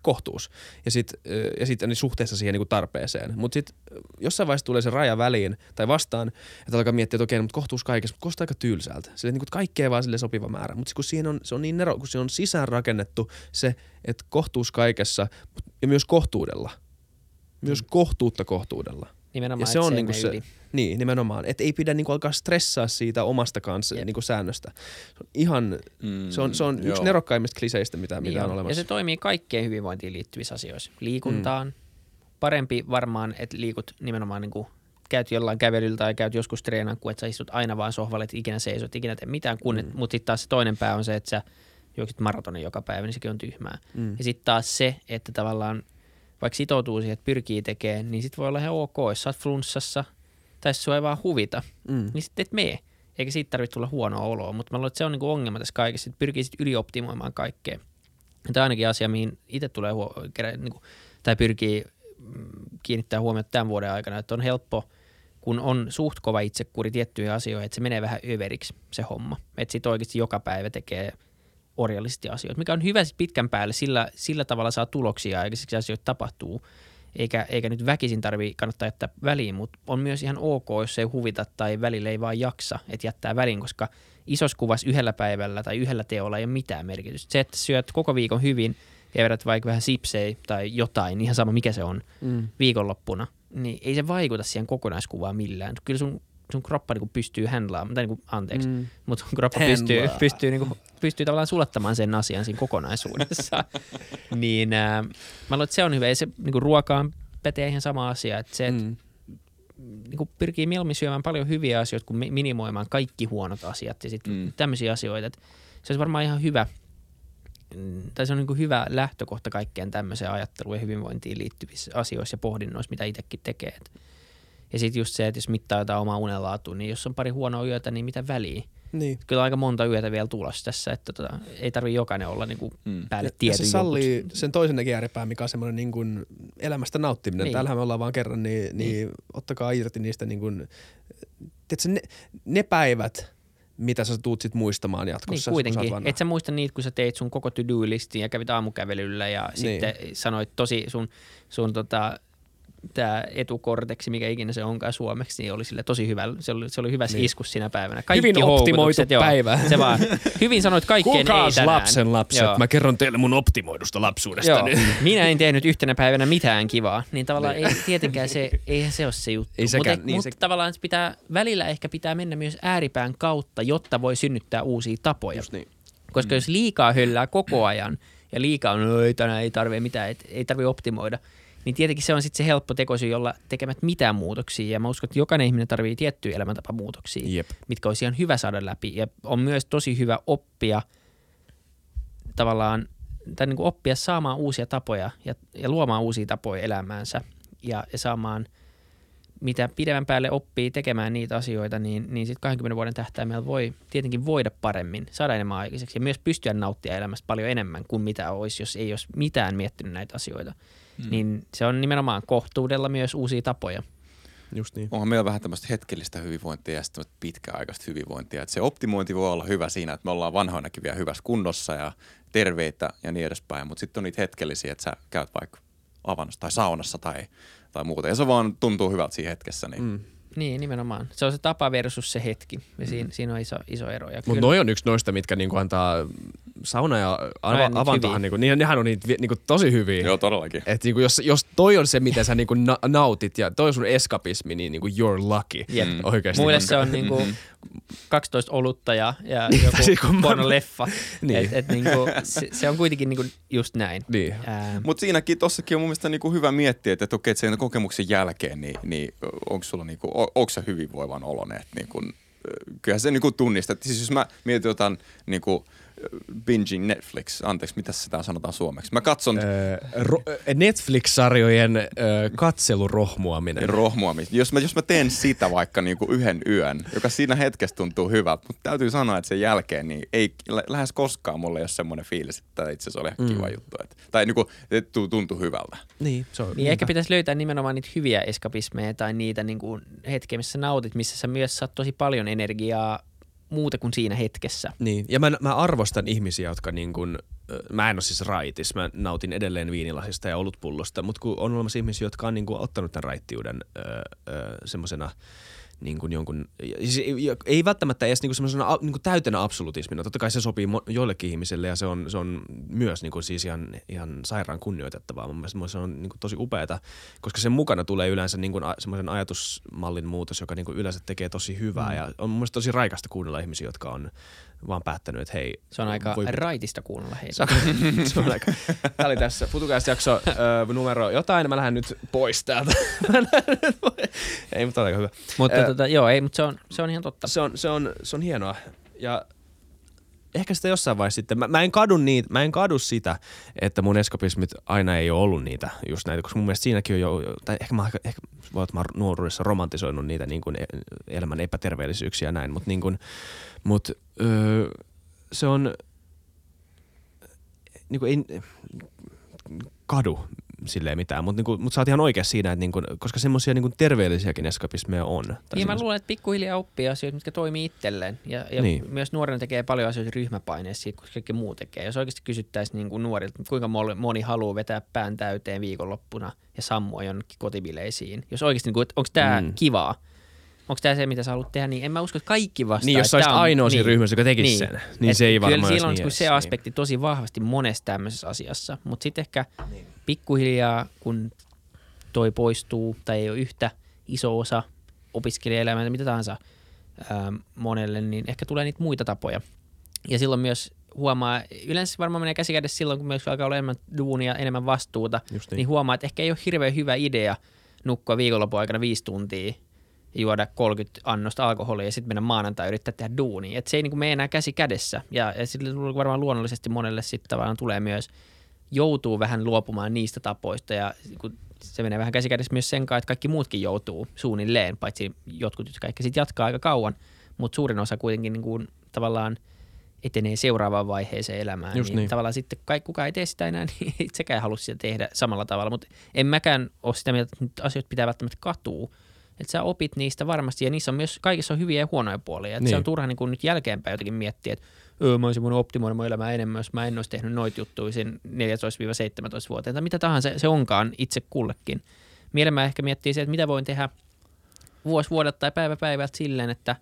kohtuus. Ja sitten ja sit, niin suhteessa siihen niin tarpeeseen. Mutta sitten jossain vaiheessa tulee se raja väliin tai vastaan, että alkaa miettiä, että okei, no, mutta kohtuus kaikessa, mutta kuulostaa aika tylsältä. Sille, niin kuin kaikkea vaan sille sopiva määrä. Mutta kun siihen on, se on niin nero, kun se on sisään rakennettu se, että kohtuus kaikessa ja myös kohtuudella. Myös Mm. kohtuutta kohtuudella. Nimenomaan, Ja se on niinku se, yli. niin nimenomaan, että ei pidä niinku alkaa stressaa siitä omasta kanssa Jep. niinku säännöstä. Se on ihan, Mm, se on, se on yksi nerokkaimmista kliseistä, mitä, Niin mitä on on. olemassa. Ja se toimii kaikkeen hyvinvointiin liittyvissä asioissa. Liikuntaan. Parempi varmaan, että liikut nimenomaan niin kuin käyt jollain kävelyllä tai käyt joskus treenaan, kuin että sä istut aina vaan sohvalle, että ikinä seisot, ikinä tee mitään, kun, mm. mutta sitten taas se toinen pää on se, että sä juoksit maratonin joka päivä, niin sekin on tyhmää. Mm. Ja sitten taas se, että tavallaan vaikka sitoutuu siihen, että pyrkii tekemään, niin sitten voi olla ihan ok, jos sä oot flunssassa tai jos sua ei vaan huvita, Mm. niin sitten et mee. Eikä siitä tarvitse tulla huonoa oloa, mutta mä luulen, että se on niinku ongelma tässä kaikessa, että pyrkii sitten ylioptimoimaan kaikkea. Tämä on ainakin asia, mihin itse tulee huo- kerä- niinku, tai pyrkii mm, kiinnittää huomiota tämän vuoden aikana, että on helppo, kun on suht kova itsekuri tiettyihin asioihin, että se menee vähän överiksi se homma. Että sitten oikeasti joka päivä tekee orjallisesti asioita, mikä on hyvä pitkän päälle, sillä, sillä tavalla saa tuloksia eikä siksi asioita tapahtuu. Eikä, eikä nyt väkisin tarvii kannattaa jättää väliin, mutta on myös ihan ok, jos ei huvita tai välillä ei vaan jaksa, että jättää väliin, koska isossa kuvassa yhdellä päivällä tai yhdellä teolla ei ole mitään merkitystä. Se, että syöt koko viikon hyvin ja vedät vaikka vähän sipsei tai jotain, ihan sama mikä se on, Mm. viikonloppuna, niin ei se vaikuta siihen kokonaiskuvaan millään. Kyllä sun, sun kroppa niinku pystyy handlaamaan, tai niinku, anteeksi, mm. Mm. mutta sun kroppa Handlaa. pystyy, pystyy, niinku, pystyy tavallaan sulattamaan sen asian siinä kokonaisuudessa. niin äh, mä luulen, että se on hyvä. Ja se niinku ruokaan pätee ihan sama asia, että se, että Mm. niinku pyrkii mieluummin syömään paljon hyviä asioita kuin mi- minimoimaan kaikki huonot asiat ja sitten Mm. mm. tämmöisiä asioita. Että se olisi varmaan ihan hyvä, mm, tai se on niinku hyvä lähtökohta kaikkeen tämmöiseen ajatteluun ja hyvinvointiin liittyvissä asioissa ja pohdinnoissa, mitä itsekin tekee. Et ja sitten just se, että jos mittaa jotain omaa unenlaatua, niin jos on pari huonoa yötä, niin mitä väliä? Niin. Kyllä aika monta yötä vielä tulossa tässä, että tota, ei tarvi jokainen olla niinku Mm. päälle Ja, ja tietyn se sallii jutut. sen toisen ääripään, mikä on semmoinen niin kuin elämästä nauttiminen. Niin. Niin. Täällähän me ollaan vaan kerran, niin, niin. niin ottakaa irti niistä niin kuin, tiedätkö, ne, ne päivät, mitä sä tuut sit muistamaan Niin jatkossa. sä oot kuitenkin. vanha. Et sä muista niitä, kun sä teit sun koko to-do-listin ja kävit aamukävelyllä ja niin. sitten sanoit tosi sun, sun tota, tämä etukorteksi, mikä ikinä se onkaan suomeksi, niin oli sille tosi hyvä. Se oli, se oli hyvä niin. Niin. iskus siinä päivänä. Hyvin optimoitu joo. päivä. Se vaan, hyvin sanoit kaikkeen ei Kuulkaas tänään. lapsen lapset, Joo. mä kerron teille mun optimoidusta lapsuudesta Joo. Minä en tehnyt yhtenä päivänä mitään kivaa, niin tavallaan ei tietenkään se, eihän se ole se juttu. Ei sekään, mutta niin mutta se- tavallaan pitää, välillä ehkä pitää mennä myös ääripään kautta, jotta voi synnyttää uusia tapoja. Just niin. Koska mm. jos liikaa höllää koko ajan ja liikaa on, no ei tänään ei tarvitse mitään, et, ei tarvitse optimoida, niin tietenkin se on sitten se helppo tekosyy, jolla tekemät mitään muutoksia. Ja mä uskon, että jokainen ihminen tarvitsee tiettyjä elämäntapamuutoksia, Jep. mitkä olisi ihan hyvä saada läpi. Ja on myös tosi hyvä oppia tavallaan, tai niin kuin oppia saamaan uusia tapoja ja, ja luomaan uusia tapoja elämäänsä ja, ja saamaan mitä pidemmän päälle oppii tekemään niitä asioita, niin, niin sitten 20 vuoden tähtäimellä voi tietenkin voida paremmin, saada enemmän aikaiseksi ja myös pystyä nauttia elämästä paljon enemmän kuin mitä olisi, jos ei olisi mitään miettinyt näitä asioita. Mm. Niin se on nimenomaan kohtuudella myös uusia tapoja. Just niin. Onhan meillä vähän tämmöistä hetkellistä hyvinvointia ja sitten pitkäaikaista hyvinvointia. Et se optimointi voi olla hyvä siinä, että me ollaan vanhoinakin vielä hyvässä kunnossa ja terveitä ja niin edespäin, mutta sitten on niitä hetkellisiä, että sä käyt vaikka avannossa tai saunassa tai, tai muuta. Ja se vaan tuntuu hyvältä siinä hetkessä. Niin. Mm. Niin, nimenomaan. Se on se tapa versus se hetki. Ja siinä, mm. siinä on iso, iso ero. Mutta noi on yksi noista, mitkä niinku antaa sauna ja ava, avantohan, niinku, niin, nehän on niitä niinku tosi hyviä. Joo, todellakin. Et niinku, jos, jos toi on se, mitä sä niinku na- nautit ja toi on sun eskapismi, niin niinku you're lucky. Yep. Mm. Oikeasti. Muille se on niinku, 12 olutta ja, ja joku siis porno leffa. niin. et, et niinku, se, se, on kuitenkin niinku just näin. Niin. Mutta siinäkin tossakin on mun mielestä niinku hyvä miettiä, että, että okei, että sen kokemuksen jälkeen, niin, niin onko sulla niinku, onko se hyvinvoivan olonen? Niinku, kyllähän se niinku tunnistaa. Siis jos mä mietin jotain niinku, binging Netflix. Anteeksi, mitä sitä sanotaan suomeksi? Mä katson... Öö, ro- Netflix-sarjojen öö, katselurohmuaminen. Rohmuaminen. Jos mä, jos mä teen sitä vaikka niinku yhden yön, joka siinä hetkessä tuntuu hyvältä, mutta täytyy sanoa, että sen jälkeen niin ei lähes koskaan mulle ei ole semmoinen fiilis, että itse asiassa oli ihan mm. kiva juttu. Että, tai niinku, että tuntuu hyvältä. Niin, se on niin ehkä pitäisi löytää nimenomaan niitä hyviä eskapismeja tai niitä niinku hetkiä, missä nautit, missä sä myös saat tosi paljon energiaa muuta kuin siinä hetkessä. Niin, ja mä, mä arvostan ihmisiä, jotka niin kun, mä en ole siis raitis, mä nautin edelleen viinilasista ja olutpullosta, mutta kun on olemassa ihmisiä, jotka on niin kuin ottanut tämän raittiuden öö, öö, semmoisena – niin kuin jonkun, siis ei välttämättä edes niin kuin niin kuin täytenä absolutismina. Totta kai se sopii joillekin ihmisille ja se on, se on myös niin kuin siis ihan, ihan sairaan kunnioitettavaa. Mun mielestä se on niin kuin tosi upeata, koska sen mukana tulee yleensä niin kuin semmoisen ajatusmallin muutos, joka niin kuin yleensä tekee tosi hyvää. Mm. Ja on mun mielestä tosi raikasta kuunnella ihmisiä, jotka on vaan päättänyt, että hei. Se on aika voi... raitista kuunnella heitä. se on aika. Tämä oli tässä Futucast jakso ö, numero jotain. Mä lähden nyt pois täältä. ei, mutta on aika hyvä. Mutta äh, tota, joo, ei, mutta se on, se on ihan totta. Se on, se on, se on hienoa. Ja ehkä sitä jossain vaiheessa sitten, mä, mä, en kadu niitä, mä en kadu sitä, että mun eskapismit aina ei ole ollut niitä just näitä, koska mun mielestä siinäkin on jo, tai ehkä mä, ehkä, voi, että mä nuoruudessa romantisoinut niitä niin kuin e, elämän epäterveellisyyksiä ja näin, mutta niin kuin, mut, öö, se on, niin kuin ei, kadu silleen mitään, mutta niinku, mut sä oot ihan oikeassa siinä, että niinku, koska semmoisia niinku terveellisiäkin eskapismeja on. Niin mä luulen, että pikkuhiljaa oppii asioita, mitkä toimii itselleen. Ja, ja niin. myös nuorena tekee paljon asioita ryhmäpaineessa siitä, koska kaikki muu tekee. Jos oikeasti kysyttäisiin niinku nuorilta, kuinka moni haluaa vetää pään täyteen viikonloppuna ja sammua jonnekin kotibileisiin. Jos oikeasti, niinku, onko tämä mm. kivaa, onko tämä se, mitä sä haluat tehdä, niin en mä usko, että kaikki vastaa. Niin, jos sä olisit ainoa siinä niin, ryhmässä, joka tekisi niin, sen, niin Et se ei varmaan Kyllä silloin on niin se aspekti tosi vahvasti monessa tämmöisessä asiassa, mutta sitten ehkä niin. Pikkuhiljaa, kun toi poistuu tai ei ole yhtä iso osa opiskelijaelämää tai mitä tahansa ää, monelle, niin ehkä tulee niitä muita tapoja. Ja silloin myös huomaa, yleensä varmaan menee käsikädessä silloin, kun myös alkaa olla enemmän duunia, enemmän vastuuta, niin. niin huomaa, että ehkä ei ole hirveän hyvä idea nukkua viikonlopun aikana viisi tuntia juoda 30 annosta alkoholia ja sitten mennä maanantai yrittää tehdä duunia. Et se ei niin mene enää käsi kädessä. Ja, ja sitten varmaan luonnollisesti monelle sitten tavallaan tulee myös, joutuu vähän luopumaan niistä tapoista ja kun se menee vähän käsi kädessä myös sen kanssa, että kaikki muutkin joutuu suunnilleen, paitsi jotkut, jotka ehkä sitten jatkaa aika kauan, mutta suurin osa kuitenkin niin kuin tavallaan etenee seuraavaan vaiheeseen elämään. Just niin, niin. Tavallaan sitten kaikki, kukaan ei tee sitä enää, niin itsekään halua sitä tehdä samalla tavalla, mutta en mäkään ole sitä mieltä, että asioita pitää välttämättä katua, että sä opit niistä varmasti ja niissä on myös, kaikissa on hyviä ja huonoja puolia. Että niin. se on niin. turha niin kuin nyt jälkeenpäin jotenkin miettiä, että öö, mä olisin voinut optimoida mun elämää enemmän, jos mä en olisi tehnyt noita juttuja 14 vuoteen tai mitä tahansa se onkaan itse kullekin. Mielemmä ehkä miettii se, että mitä voin tehdä vuosi vuodelta tai päivä päivältä silleen, että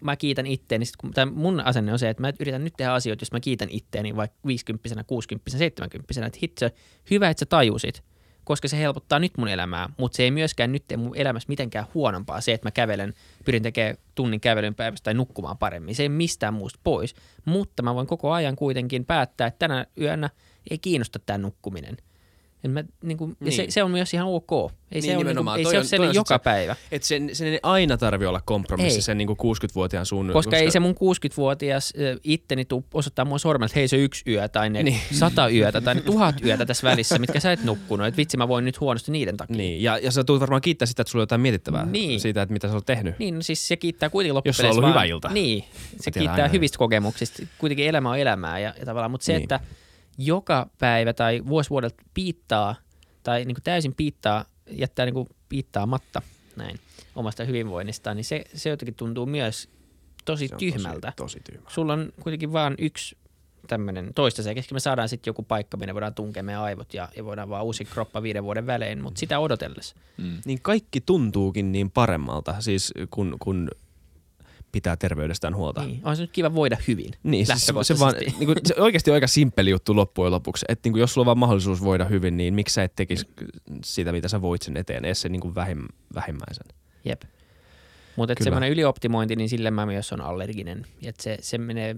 mä kiitän itteeni. Tai mun asenne on se, että mä yritän nyt tehdä asioita, jos mä kiitän itteeni vaikka 50 60 70 että hitse, hyvä, että sä tajusit – koska se helpottaa nyt mun elämää, mutta se ei myöskään nyt tee mun elämässä mitenkään huonompaa se, että mä kävelen, pyrin tekemään tunnin kävelyn päivästä tai nukkumaan paremmin. Se ei mistään muusta pois, mutta mä voin koko ajan kuitenkin päättää, että tänä yönä ei kiinnosta tämä nukkuminen. En mä, niin kuin, Niin. ja se, se, on myös ihan ok. Ei Niin, se, ole, niin kuin, ei Toi se on- ole sellainen joka se- päivä. Että sen, sen ei aina tarvi olla kompromissi Ei. sen niin kuin 60-vuotiaan suun. Koska, ei se mun 60-vuotias ö, itteni tuu osoittaa mua sormella, että hei se yksi yö tai ne Niin. niin. sata yötä tai ne tuhat yötä tässä välissä, mitkä sä et nukkunut. Että vitsi mä voin nyt huonosti niiden takia. Niin, ja, ja sä tulet varmaan kiittää sitä, että sulla on jotain mietittävää Niin. siitä, että mitä sä oot tehnyt. Niin, no siis se kiittää kuitenkin Jos loppupeleissä sulla on ollut vaan, hyvä ilta. Niin, se kiittää aina. hyvistä kokemuksista. Kuitenkin elämä on elämää ja, ja tavallaan, mutta se, Niin. että joka päivä tai vuosi vuodelta piittaa tai niin kuin täysin piittaa, jättää niin kuin piittaamatta näin omasta hyvinvoinnistaan, niin se, se jotenkin tuntuu myös tosi Se on tyhmältä. Tosi, tosi tyhmä. Sulla on kuitenkin vain yksi tämmöinen toistaiseksi. Me saadaan sitten joku paikka, minne voidaan tunkea meidän aivot ja, ja voidaan vaan uusi kroppa viiden vuoden välein, mutta sitä odotellessa. Mm. Niin kaikki tuntuukin niin paremmalta, siis kun, kun pitää terveydestään huolta. Niin. On se nyt kiva voida hyvin. Niin, siis se, se, vaan, niin kuin, se oikeasti on aika simppeli juttu loppujen lopuksi. Että niin kuin, jos sulla on vaan mahdollisuus voida hyvin, niin miksi sä et tekisi sitä, mitä sä voit sen eteen, edes se niin kuin vähim, vähimmäisen. Jep. Mutta semmoinen ylioptimointi, niin sille mä myös on allerginen. Et se, se menee,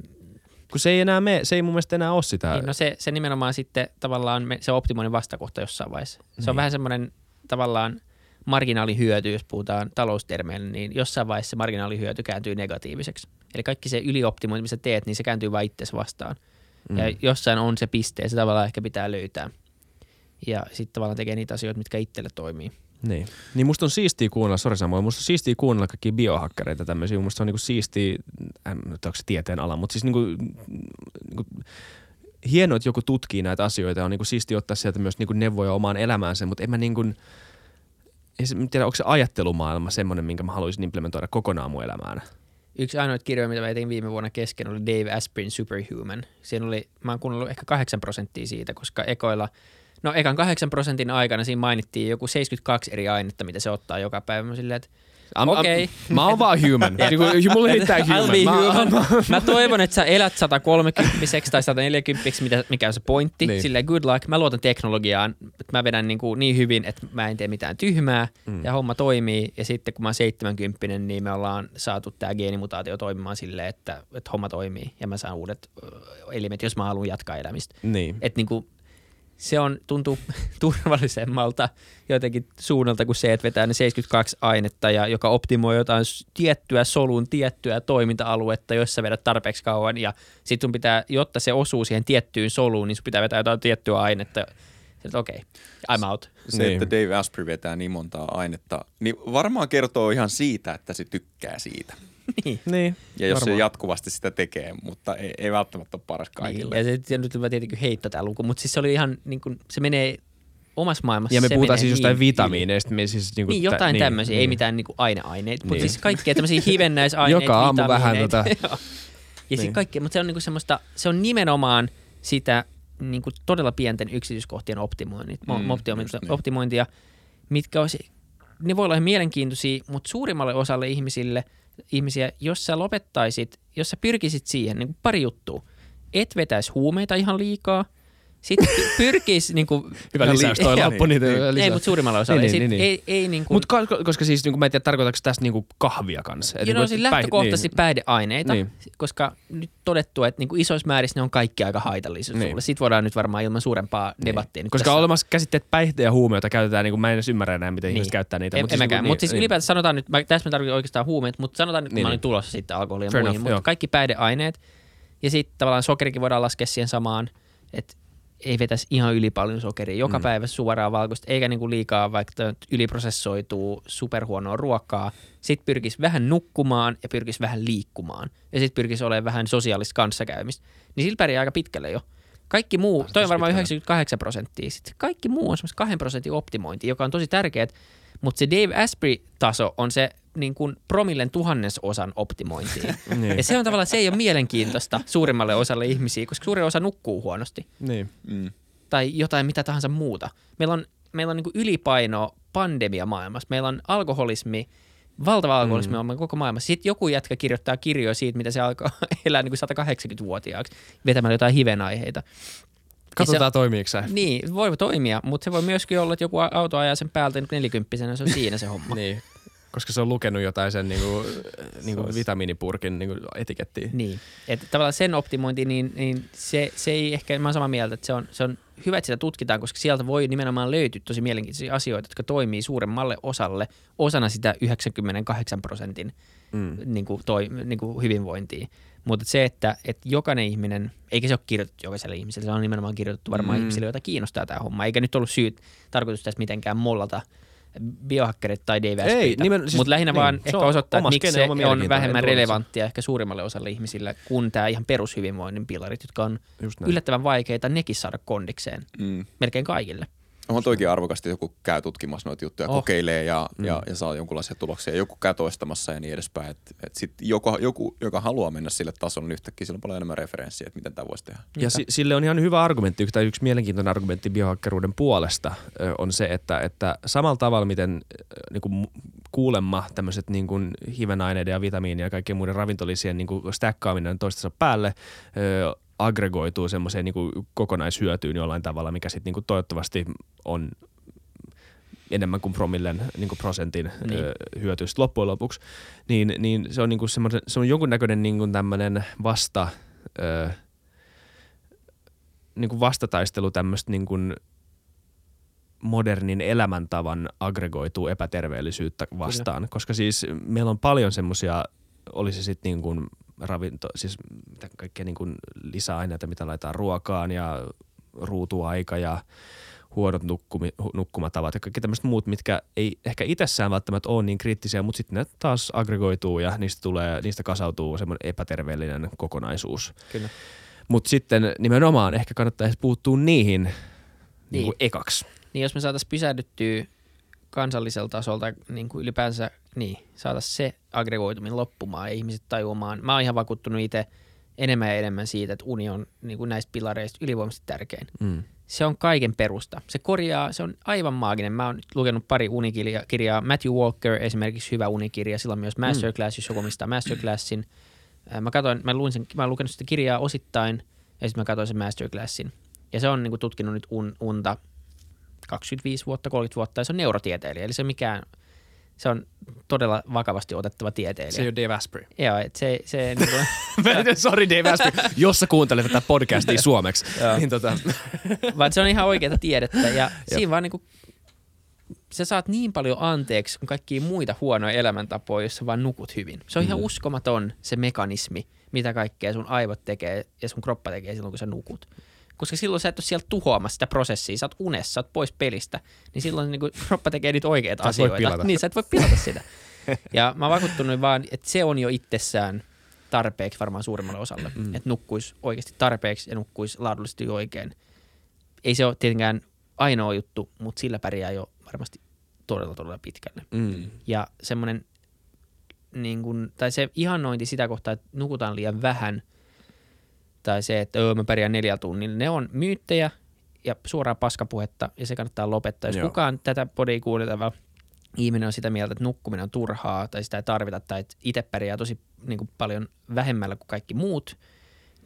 Kun se ei enää mene, se ei mun mielestä enää ole sitä. niin no se, se nimenomaan sitten tavallaan se optimoinnin vastakohta jossain vaiheessa. Se on Niin. vähän semmoinen tavallaan marginaalihyöty, jos puhutaan taloustermeillä, niin jossain vaiheessa se marginaalihyöty kääntyy negatiiviseksi. Eli kaikki se ylioptimointi, mitä teet, niin se kääntyy vain itsesi vastaan. Mm. Ja jossain on se piste, ja se tavallaan ehkä pitää löytää. Ja sitten tavallaan tekee niitä asioita, mitkä itselle toimii. Niin. niin musta on siistiä kuunnella, sori Samuel, musta on siistiä kuunnella kaikki biohakkereita tämmöisiä. Musta se on niinku siistiä, en nyt onko se tieteen ala, mutta siis niinku, niinku, hienoa, että joku tutkii näitä asioita ja on niinku siistiä ottaa sieltä myös niinku neuvoja omaan elämäänsä, mutta en mä niinku, en tiedä, onko se ajattelumaailma semmoinen, minkä mä haluaisin implementoida kokonaan mun elämään. Yksi ainoita kirjoja, mitä mä tein viime vuonna kesken, oli Dave Asprin Superhuman. Siinä oli, mä oon kuunnellut ehkä 8 prosenttia siitä, koska ekoilla, no ekan 8 prosentin aikana siinä mainittiin joku 72 eri ainetta, mitä se ottaa joka päivä. Mä silleen, että I'm, Okei. I'm, mä oon vaan human. Mulle riittää I'll human. be Mä, human. Mä toivon, että sä elät 130 tai 140 mitä, mikä on se pointti. Niin. Silleen good luck. Mä luotan teknologiaan. Mä vedän niin, kuin niin hyvin, että mä en tee mitään tyhmää mm. ja homma toimii. Ja sitten kun mä oon 70, niin me ollaan saatu tämä geenimutaatio toimimaan silleen, että, että homma toimii ja mä saan uudet elimet, jos mä haluan jatkaa elämistä. niin. Että niin kuin, se on, tuntuu turvallisemmalta jotenkin suunnalta kuin se, että vetää ne 72 ainetta, ja joka optimoi jotain tiettyä solun, tiettyä toiminta-aluetta, jos sä vedät tarpeeksi kauan, ja sit sun pitää, jotta se osuu siihen tiettyyn soluun, niin sun pitää vetää jotain tiettyä ainetta. Sitten okei, okay, I'm out. Se, Niin. että Dave Asprey vetää niin montaa ainetta, niin varmaan kertoo ihan siitä, että se tykkää siitä. niin. niin. Ja jos varmaan. se jatkuvasti sitä tekee, mutta ei, ei välttämättä ole paras kaikille. Niin, ja se, se nyt on tietenkin heitto tämä luku, mutta siis se oli ihan, niin kuin, se menee omassa maailmassa. Ja me puhutaan siis jostain niin vitamiineista. Me siis niinku Niin, jotain niin, tämmöisiä, niin. ei mitään niinku aineaineita, mutta Niin. siis kaikkia tämmöisiä hivennäisaineita, Joka aamu vähän tota-. Ja Niin. sitten kaikkea, mutta se on niinku semmoista, se on nimenomaan sitä niinku todella pienten yksityiskohtien optimoinnit, Mm, mm, optimointia, niin. optimointia, mitkä olisi, ne voi olla ihan mielenkiintoisia, mutta suurimmalle osalle ihmisille, ihmisiä, jos sä lopettaisit, jos sä pyrkisit siihen, niin pari juttua, et vetäisi huumeita ihan liikaa, sitten pyrkisi niin kuin, Hyvä lisäys toi loppu. Niitä Niin. hyvä Ei, mutta suurimmalla osalla. Niin, Niin, niin, niin, niin, ei, ei niin kuin, Mut ko- koska siis niinku, mä en tiedä, tarkoitatko tässä niinku kahvia kanssa? Et Joo, no niinku, siis päih- lähtökohtaisesti niin. päihdeaineita, Niin. niin. koska nyt todettu, että niinku isoissa määrissä ne on kaikki aika haitallisia Niin. sulle. Siitä voidaan nyt varmaan ilman suurempaa debattia. Nyt Koska tässä- on olemassa käsitteet päihde ja huume, joita käytetään, niin kuin mä en edes ymmärrä enää, miten niin. ihmiset käyttää niitä. En, mut en mäkään. niinku Mutta siis niin, ylipäätään sanotaan nyt, mä, tässä mä tarkoitan oikeastaan huumeet, mutta sanotaan nyt, kun Niin, mä olin niin. tulossa sitten alkoholia ja muihin, mutta kaikki päihdeaineet ja sitten tavallaan sokerikin voidaan laskea siihen samaan, että ei vetäisi ihan yli paljon sokeria. Joka Mm. päivä suoraan valkoista, eikä niinku liikaa vaikka yliprosessoituu superhuonoa ruokaa. Sitten pyrkisi vähän nukkumaan ja pyrkisi vähän liikkumaan. Ja sitten pyrkisi olemaan vähän sosiaalista kanssakäymistä. Niin sillä pärjää aika pitkälle jo. Kaikki muu, Päästä toi on varmaan pitkälle. 98 prosenttia. Sitten kaikki muu on semmoista 2 prosentin optimointi, joka on tosi tärkeää. Mutta se Dave Asprey-taso on se niin kuin promillen tuhannesosan optimointiin. Niin. Ja se on tavallaan, se ei ole mielenkiintoista suurimmalle osalle ihmisiä, koska suurin osa nukkuu huonosti. niin. Mm. Tai jotain mitä tahansa muuta. Meillä on, meillä on niin kuin ylipaino pandemia maailmassa. Meillä on alkoholismi, valtava alkoholismi mm. on koko maailmassa. Sitten joku jätkä kirjoittaa kirjoja siitä, mitä se alkaa elää niin kuin 180-vuotiaaksi vetämällä jotain hivenaiheita. Katsotaan toimiiko se. Niin, voi toimia, mutta se voi myöskin olla, että joku auto ajaa sen päältä niin nelikymppisenä, se on siinä se homma. Niin. Koska se on lukenut jotain sen niinku, niinku vitamiinipurkin niinku etikettiä. Niin, että tavallaan sen optimointi, niin, niin se, se ei ehkä, mä oon samaa mieltä, että se on, se on hyvä, että sitä tutkitaan, koska sieltä voi nimenomaan löytyä tosi mielenkiintoisia asioita, jotka toimii suuremmalle osalle osana sitä 98 prosentin mm. niin kuin toi, niin kuin hyvinvointia. Mutta se, että, että jokainen ihminen, eikä se ole kirjoitettu jokaiselle ihmiselle, se on nimenomaan kirjoitettu varmaan mm. ihmisille, joita kiinnostaa tämä homma. Eikä nyt ollut syyt tarkoitus tässä mitenkään mollata biohakkerit tai Ei, nimen- siis- Mutta lähinnä niin, vaan ehkä osoittaa, että miksi se on vähemmän relevanttia ehkä suurimmalle osalle ihmisille kuin tämä ihan perushyvinvoinnin pilarit, jotka on yllättävän vaikeita nekin saada kondikseen. Mm. Melkein kaikille. On toikin arvokasta, joku käy tutkimassa noita juttuja, Oh. kokeilee ja, mm. ja, ja saa jonkunlaisia tuloksia. Joku käy toistamassa ja niin edespäin. Et, et sit joku, joku, joka haluaa mennä sille tasolle, niin yhtäkkiä sillä on paljon enemmän referenssiä, että miten tämä voisi tehdä. Ja si- sille on ihan hyvä argumentti, yksi, tai yksi mielenkiintoinen argumentti biohakkeruuden puolesta ö, on se, että, että samalla tavalla, miten niin kuin kuulemma tämmöiset niin kuin hivenaineiden ja vitamiinien ja kaikkien muiden ravintolisien niin kuin stäkkaaminen toistensa päälle ö, aggregoituu semmoiseen niin kuin kokonaishyötyyn jollain tavalla, mikä sitten niin kuin toivottavasti on enemmän kuin promillen niin kuin prosentin Niin. sit loppujen lopuksi, niin, niin se on, niin kuin se on jonkunnäköinen niin kuin tämmöinen vasta, ö, niin kuin vastataistelu tämmöistä niin kuin modernin elämäntavan aggregoituu epäterveellisyyttä vastaan, Kyllä. koska siis meillä on paljon semmoisia, olisi sitten niin kuin ravinto, siis mitä kaikkea niin kuin lisäaineita, mitä laitetaan ruokaan ja ruutuaika ja huonot nukkumi, nukkumatavat ja kaikki tämmöiset muut, mitkä ei ehkä itsessään välttämättä ole niin kriittisiä, mutta sitten ne taas aggregoituu ja niistä, tulee, niistä kasautuu semmoinen epäterveellinen kokonaisuus. Kyllä. Mutta sitten nimenomaan ehkä kannattaisi puuttua niihin niin. Niin kuin ekaksi. Niin jos me saataisiin pysähdyttyä kansallisella tasolta niin kuin ylipäänsä, niin saataisiin se aggregoituminen loppumaan ja ihmiset tajuamaan. Mä oon ihan vakuuttunut itse enemmän ja enemmän siitä, että uni on niin kuin näistä pilareista ylivoimaisesti tärkein. Mm. Se on kaiken perusta. Se korjaa, se on aivan maaginen. Mä oon nyt lukenut pari unikirjaa. Matthew Walker esimerkiksi hyvä unikirja. Sillä on myös Masterclass, jos joku omistaa Masterclassin. Ää, Mä, katoin, mä, luin sen, mä oon lukenut sitä kirjaa osittain ja sitten mä katsoin sen Masterclassin. Ja se on niin kuin, tutkinut nyt un, unta 25 vuotta, 30 vuotta ja se on neurotieteilijä. Eli se mikään, se on todella vakavasti otettava tieteilijä. Se ei ole Dave Asprey. Joo, et se, se niin kuin, Sorry Dave Asprey, jos sä kuuntelet tätä podcastia suomeksi. Niin tota, vaan se on ihan oikeaa tiedettä ja siinä vaan niinku, sä saat niin paljon anteeksi kuin kaikkia muita huonoja elämäntapoja, jos sä vaan nukut hyvin. Se on ihan uskomaton se mekanismi, mitä kaikkea sun aivot tekee ja sun kroppa tekee silloin, kun sä nukut. Koska silloin sä et ole siellä tuhoamassa sitä prosessia, sä oot unessa, sä oot pois pelistä, niin silloin niin kroppa tekee niitä oikeita Sä asioita. Niin, sä et voi pilata sitä. ja mä vakuuttunut vaan, että se on jo itsessään tarpeeksi varmaan suurimmalle osalle, mm. että nukkuisi oikeasti tarpeeksi ja nukkuisi laadullisesti oikein. Ei se ole tietenkään ainoa juttu, mutta sillä pärjää jo varmasti todella, todella pitkälle. mm. Ja semmoinen, niin kun, tai se ihannointi sitä kohtaa, että nukutaan liian vähän, tai se, että öö, mä pärjään neljä tunnilla, ne on myyttejä ja suoraa paskapuhetta, ja se kannattaa lopettaa. Jos Joo. kukaan tätä podia kuunteleva ihminen on sitä mieltä, että nukkuminen on turhaa, tai sitä ei tarvita, tai että itse pärjää tosi niin kuin paljon vähemmällä kuin kaikki muut,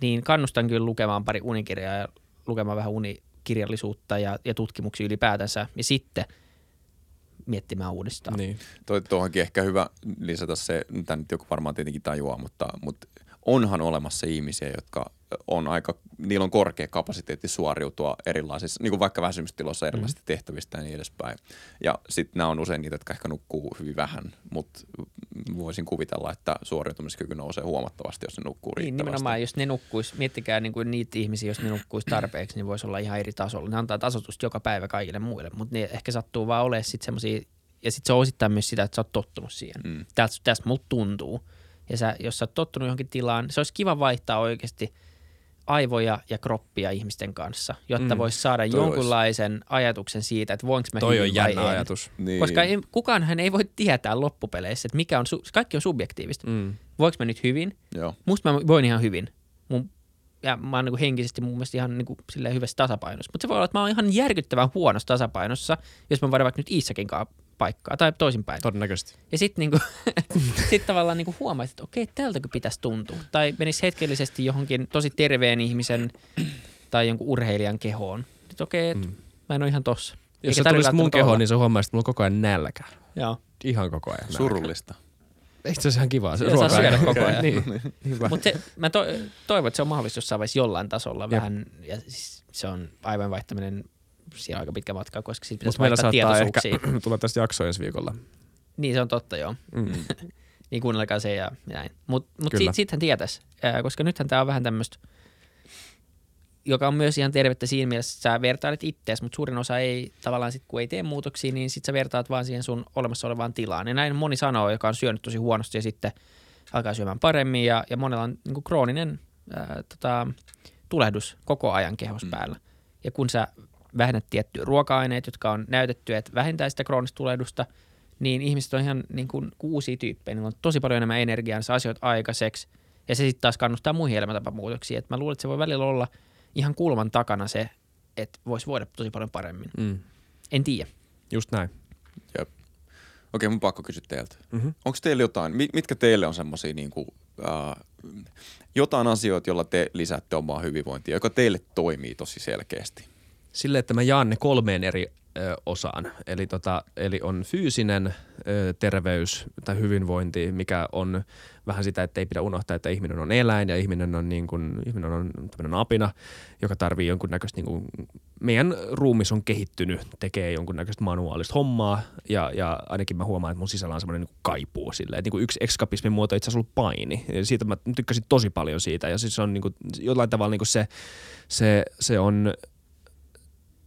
niin kannustan kyllä lukemaan pari unikirjaa ja lukemaan vähän unikirjallisuutta ja, ja tutkimuksia ylipäätänsä, ja sitten miettimään uudestaan. Niin. Toi, tuohonkin ehkä hyvä lisätä se, tämä nyt joku varmaan tietenkin tajuaa, mutta, mutta onhan olemassa ihmisiä, jotka on aika, niillä on korkea kapasiteetti suoriutua erilaisissa, niin kuin vaikka väsymystiloissa erilaisista mm. tehtävistä ja niin edespäin. Ja sitten nämä on usein niitä, jotka ehkä nukkuu hyvin vähän, mutta voisin kuvitella, että suoriutumiskyky nousee huomattavasti, jos ne nukkuu Niin, riittävästi. nimenomaan, jos ne nukkuis, miettikää niin kuin niitä ihmisiä, jos ne nukkuis tarpeeksi, niin voisi olla ihan eri tasolla. Ne antaa tasotusta joka päivä kaikille muille, mutta ne ehkä sattuu vaan olemaan sitten semmoisia, ja sitten se on osittain myös sitä, että sä oot tottunut siihen. Mm. Tästä, tästä multa tuntuu. Ja sä, jos sä oot tottunut johonkin tilaan, se olisi kiva vaihtaa oikeasti aivoja ja kroppia ihmisten kanssa, jotta Mm. voisi saada Toi jonkunlaisen ajatuksen siitä, että voinko mä Toi hyvin on vai jännä en. ajatus. Niin. Koska ei, kukaanhan ei voi tietää loppupeleissä, että mikä on, su- kaikki on subjektiivista. Mm. Voinko mä nyt hyvin? Joo. musta mä voin ihan hyvin. Mun, ja mä oon niin henkisesti mun mielestä ihan niin silleen hyvässä tasapainossa. Mutta se voi olla, että mä oon ihan järkyttävän huonossa tasapainossa, jos mä vaihdan vaikka nyt Iissakin kaa- paikkaa tai toisinpäin. Todennäköisesti. Ja sitten niinku, sit tavallaan niinku huomaat, että okei, tältäkö pitäisi tuntua. Tai menisi hetkellisesti johonkin tosi terveen ihmisen tai jonkun urheilijan kehoon. Että okei, et Mm. mä en ole ihan tossa. Jos Eikä sä tulisit mun kehoon, olla. niin sä huomaisit, että mulla on koko ajan nälkä. Joo. Ihan koko ajan nälkä. Surullista. Eikö se ole ihan kivaa? Se Joo, saa ruoka- syödä koko ajan. niin, hyvä. Mutta mä to, toivon, että se on mahdollista jossain vaiheessa jollain tasolla Jep. vähän, ja siis se on aivan vaihtaminen, siinä on aika pitkä matka, koska siitä Mutta pitäisi meillä saattaa ehkä tulla tästä jakso ensi viikolla. Niin se on totta, joo. Mm. Niin kuunnelkaa se ja näin. Mutta mut Kyllä. sit, sittenhän tietäisi, koska nythän tämä on vähän tämmöistä, joka on myös ihan tervettä siinä mielessä, että sä vertailet ittees, mutta suurin osa ei tavallaan sit, kun ei tee muutoksia, niin sit sä vertaat vaan siihen sun olemassa olevaan tilaan. Ja näin moni sanoo, joka on syönyt tosi huonosti ja sitten alkaa syömään paremmin ja, ja monella on niin krooninen ää, tota, tulehdus koko ajan kehos mm. päällä. Ja kun sä vähennät tiettyjä ruoka-aineet, jotka on näytetty, että vähentää sitä kroonista tulehdusta, niin ihmiset on ihan niin kuin uusia tyyppejä. Niillä on tosi paljon enemmän energiaa, saa asioita aikaiseksi. Ja se sitten taas kannustaa muihin elämäntapamuutoksiin. Et mä luulen, että se voi välillä olla ihan kulman takana se, että voisi voida tosi paljon paremmin. Mm. En tiedä. Just näin. Okei, mun pakko kysyä teiltä. Mhm. Onko teillä jotain, mi- mitkä teille on semmoisia niinku, äh, jotain asioita, joilla te lisäätte omaa hyvinvointia, joka teille toimii tosi selkeästi? Silleen, että mä jaan ne kolmeen eri ö, osaan. Eli, tota, eli on fyysinen ö, terveys tai hyvinvointi, mikä on vähän sitä, että ei pidä unohtaa, että ihminen on eläin ja ihminen on, niin kuin, ihminen on tämmöinen apina, joka tarvii jonkunnäköistä, niin kuin, meidän ruumis on kehittynyt, tekee jonkunnäköistä manuaalista hommaa ja, ja ainakin mä huomaan, että mun sisällä on semmoinen niin kaipuu silleen, niin kuin yksi eskapismin muoto itse asiassa ollut paini. Ja siitä mä tykkäsin tosi paljon siitä ja siis se on niin kuin, jollain tavalla niin kuin se, se, se on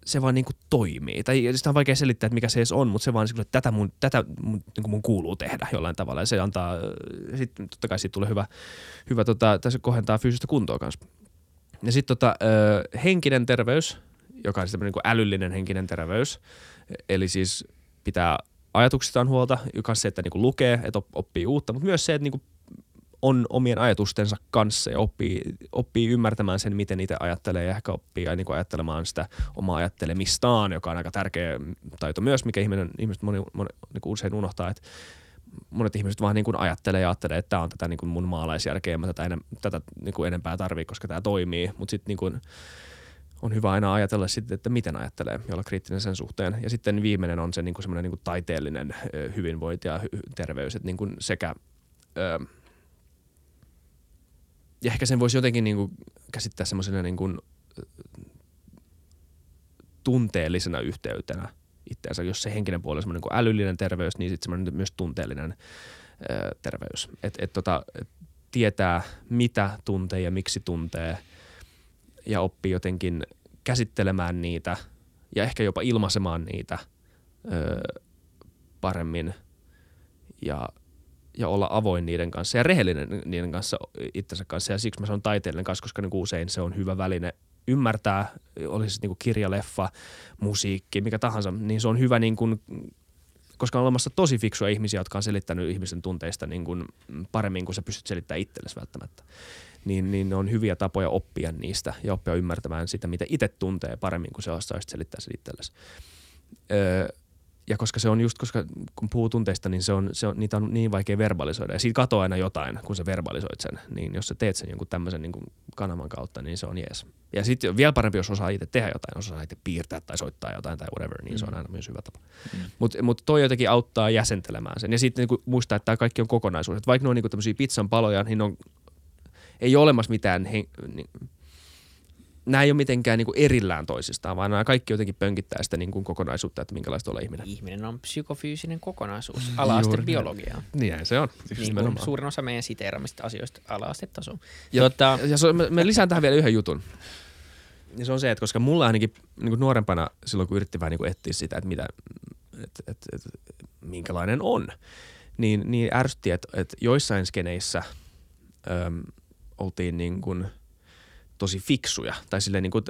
se vaan niinku toimii. Tai sitä on vaikea selittää, että mikä se edes on, mutta se vaan, että tätä mun, tätä mun, niinku mun kuuluu tehdä jollain tavalla. Ja se antaa, sitten totta kai siitä tulee hyvä, hyvä tota, tässä kohentaa fyysistä kuntoa kanssa. Ja sitten tota, ö, henkinen terveys, joka on siis tämmöinen niinku älyllinen henkinen terveys. Eli siis pitää ajatuksistaan huolta, joka se, että niinku lukee, että op- oppii uutta, mutta myös se, että niinku on omien ajatustensa kanssa ja oppii, oppii ymmärtämään sen, miten itse ajattelee ja ehkä oppii ja niin kuin ajattelemaan sitä omaa ajattelemistaan, joka on aika tärkeä taito myös, mikä ihminen, ihmiset moni, moni, niin kuin usein unohtaa, että monet ihmiset vaan niin kuin ajattelee ja ajattelee, että tämä on tätä niin kuin mun maalaisjärkeä, mä tätä, enem, tätä niin kuin enempää tarvii, koska tämä toimii, mutta sitten niin kuin on hyvä aina ajatella sitten, että miten ajattelee ja olla kriittinen sen suhteen. Ja sitten viimeinen on se niin kuin semmoinen niin kuin taiteellinen hyvinvointi ja terveys, että niin kuin sekä ja ehkä sen voisi jotenkin niin kuin käsittää semmoisena niin kuin tunteellisena yhteytenä itseensä. Jos se henkinen puoli on semmoinen kuin älyllinen terveys, niin sitten semmoinen myös tunteellinen ö, terveys. Että et tota, et tietää, mitä tuntee ja miksi tuntee ja oppii jotenkin käsittelemään niitä ja ehkä jopa ilmaisemaan niitä ö, paremmin ja ja olla avoin niiden kanssa ja rehellinen niiden kanssa itsensä kanssa. Ja siksi mä sanon taiteellinen kanssa, koska niin usein se on hyvä väline ymmärtää, olisi se niin kirja, leffa, musiikki, mikä tahansa, niin se on hyvä niin kuin, koska on olemassa tosi fiksua ihmisiä, jotka on selittänyt ihmisen tunteista niin kuin paremmin kuin sä pystyt selittämään itsellesi välttämättä. Niin, niin ne on hyviä tapoja oppia niistä ja oppia ymmärtämään sitä, mitä itse tuntee paremmin kuin se osaisit selittää sen itsellesi. Öö, ja koska se on just, koska kun puhuu tunteista, niin se on, se on, niitä on niin vaikea verbalisoida. Ja siitä katoaa aina jotain, kun sä verbalisoit sen. Niin jos sä teet sen jonkun tämmöisen niin kanavan kautta, niin se on jees. Ja sitten vielä parempi, jos osaa itse tehdä jotain, osaa itse piirtää tai soittaa jotain tai whatever, niin se on aina myös hyvä tapa. Mm. Mutta mut toi jotenkin auttaa jäsentelemään sen. Ja sitten niin muistaa, että tämä kaikki on kokonaisuus. Et vaikka ne on niin tämmöisiä pizzan paloja, niin on, ei ole olemassa mitään hen, niin, nämä ei ole mitenkään niin kuin erillään toisistaan, vaan nämä kaikki jotenkin pönkittää sitä niin kuin kokonaisuutta, että minkälaista olla ihminen. Ihminen on psykofyysinen kokonaisuus, Juuri biologiaa. Niin se on. Niin kuin suurin osa meidän siteeramista asioista ala-astetasoon. Ja, Tota, ja se, mä, mä lisään tähän vielä yhden jutun. Ja se on se, että koska mulla ainakin niin kuin nuorempana silloin, kun yritti vähän niin kuin etsiä sitä, että mitä, et, et, et, minkälainen on, niin, niin ärsytti, että, että joissain skeneissä äm, oltiin niin kuin tosi fiksuja. Tai silleen niin kuin,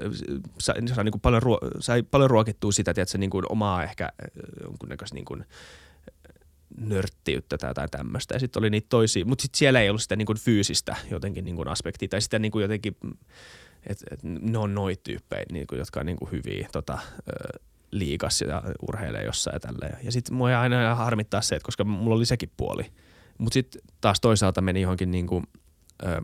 sai, sai, niin kuin paljon, ruo, sai paljon ruokittua sitä, että niin kuin omaa ehkä äh, jonkunnäköistä niin kuin, nörttiyttä tai jotain tämmöistä. Ja sitten oli niitä toisia, mutta sitten siellä ei ollut sitä niin kuin fyysistä jotenkin niin kuin aspektia. Tai sitä niin kuin jotenkin, että et ne on noita tyyppejä, niin kuin, jotka on niin kuin hyviä tota, ö, liikas ja urheilee jossain ja tälleen. Ja sitten mua aina harmittaa se, että koska mulla oli sekin puoli. Mutta sitten taas toisaalta meni johonkin niin kuin, ö,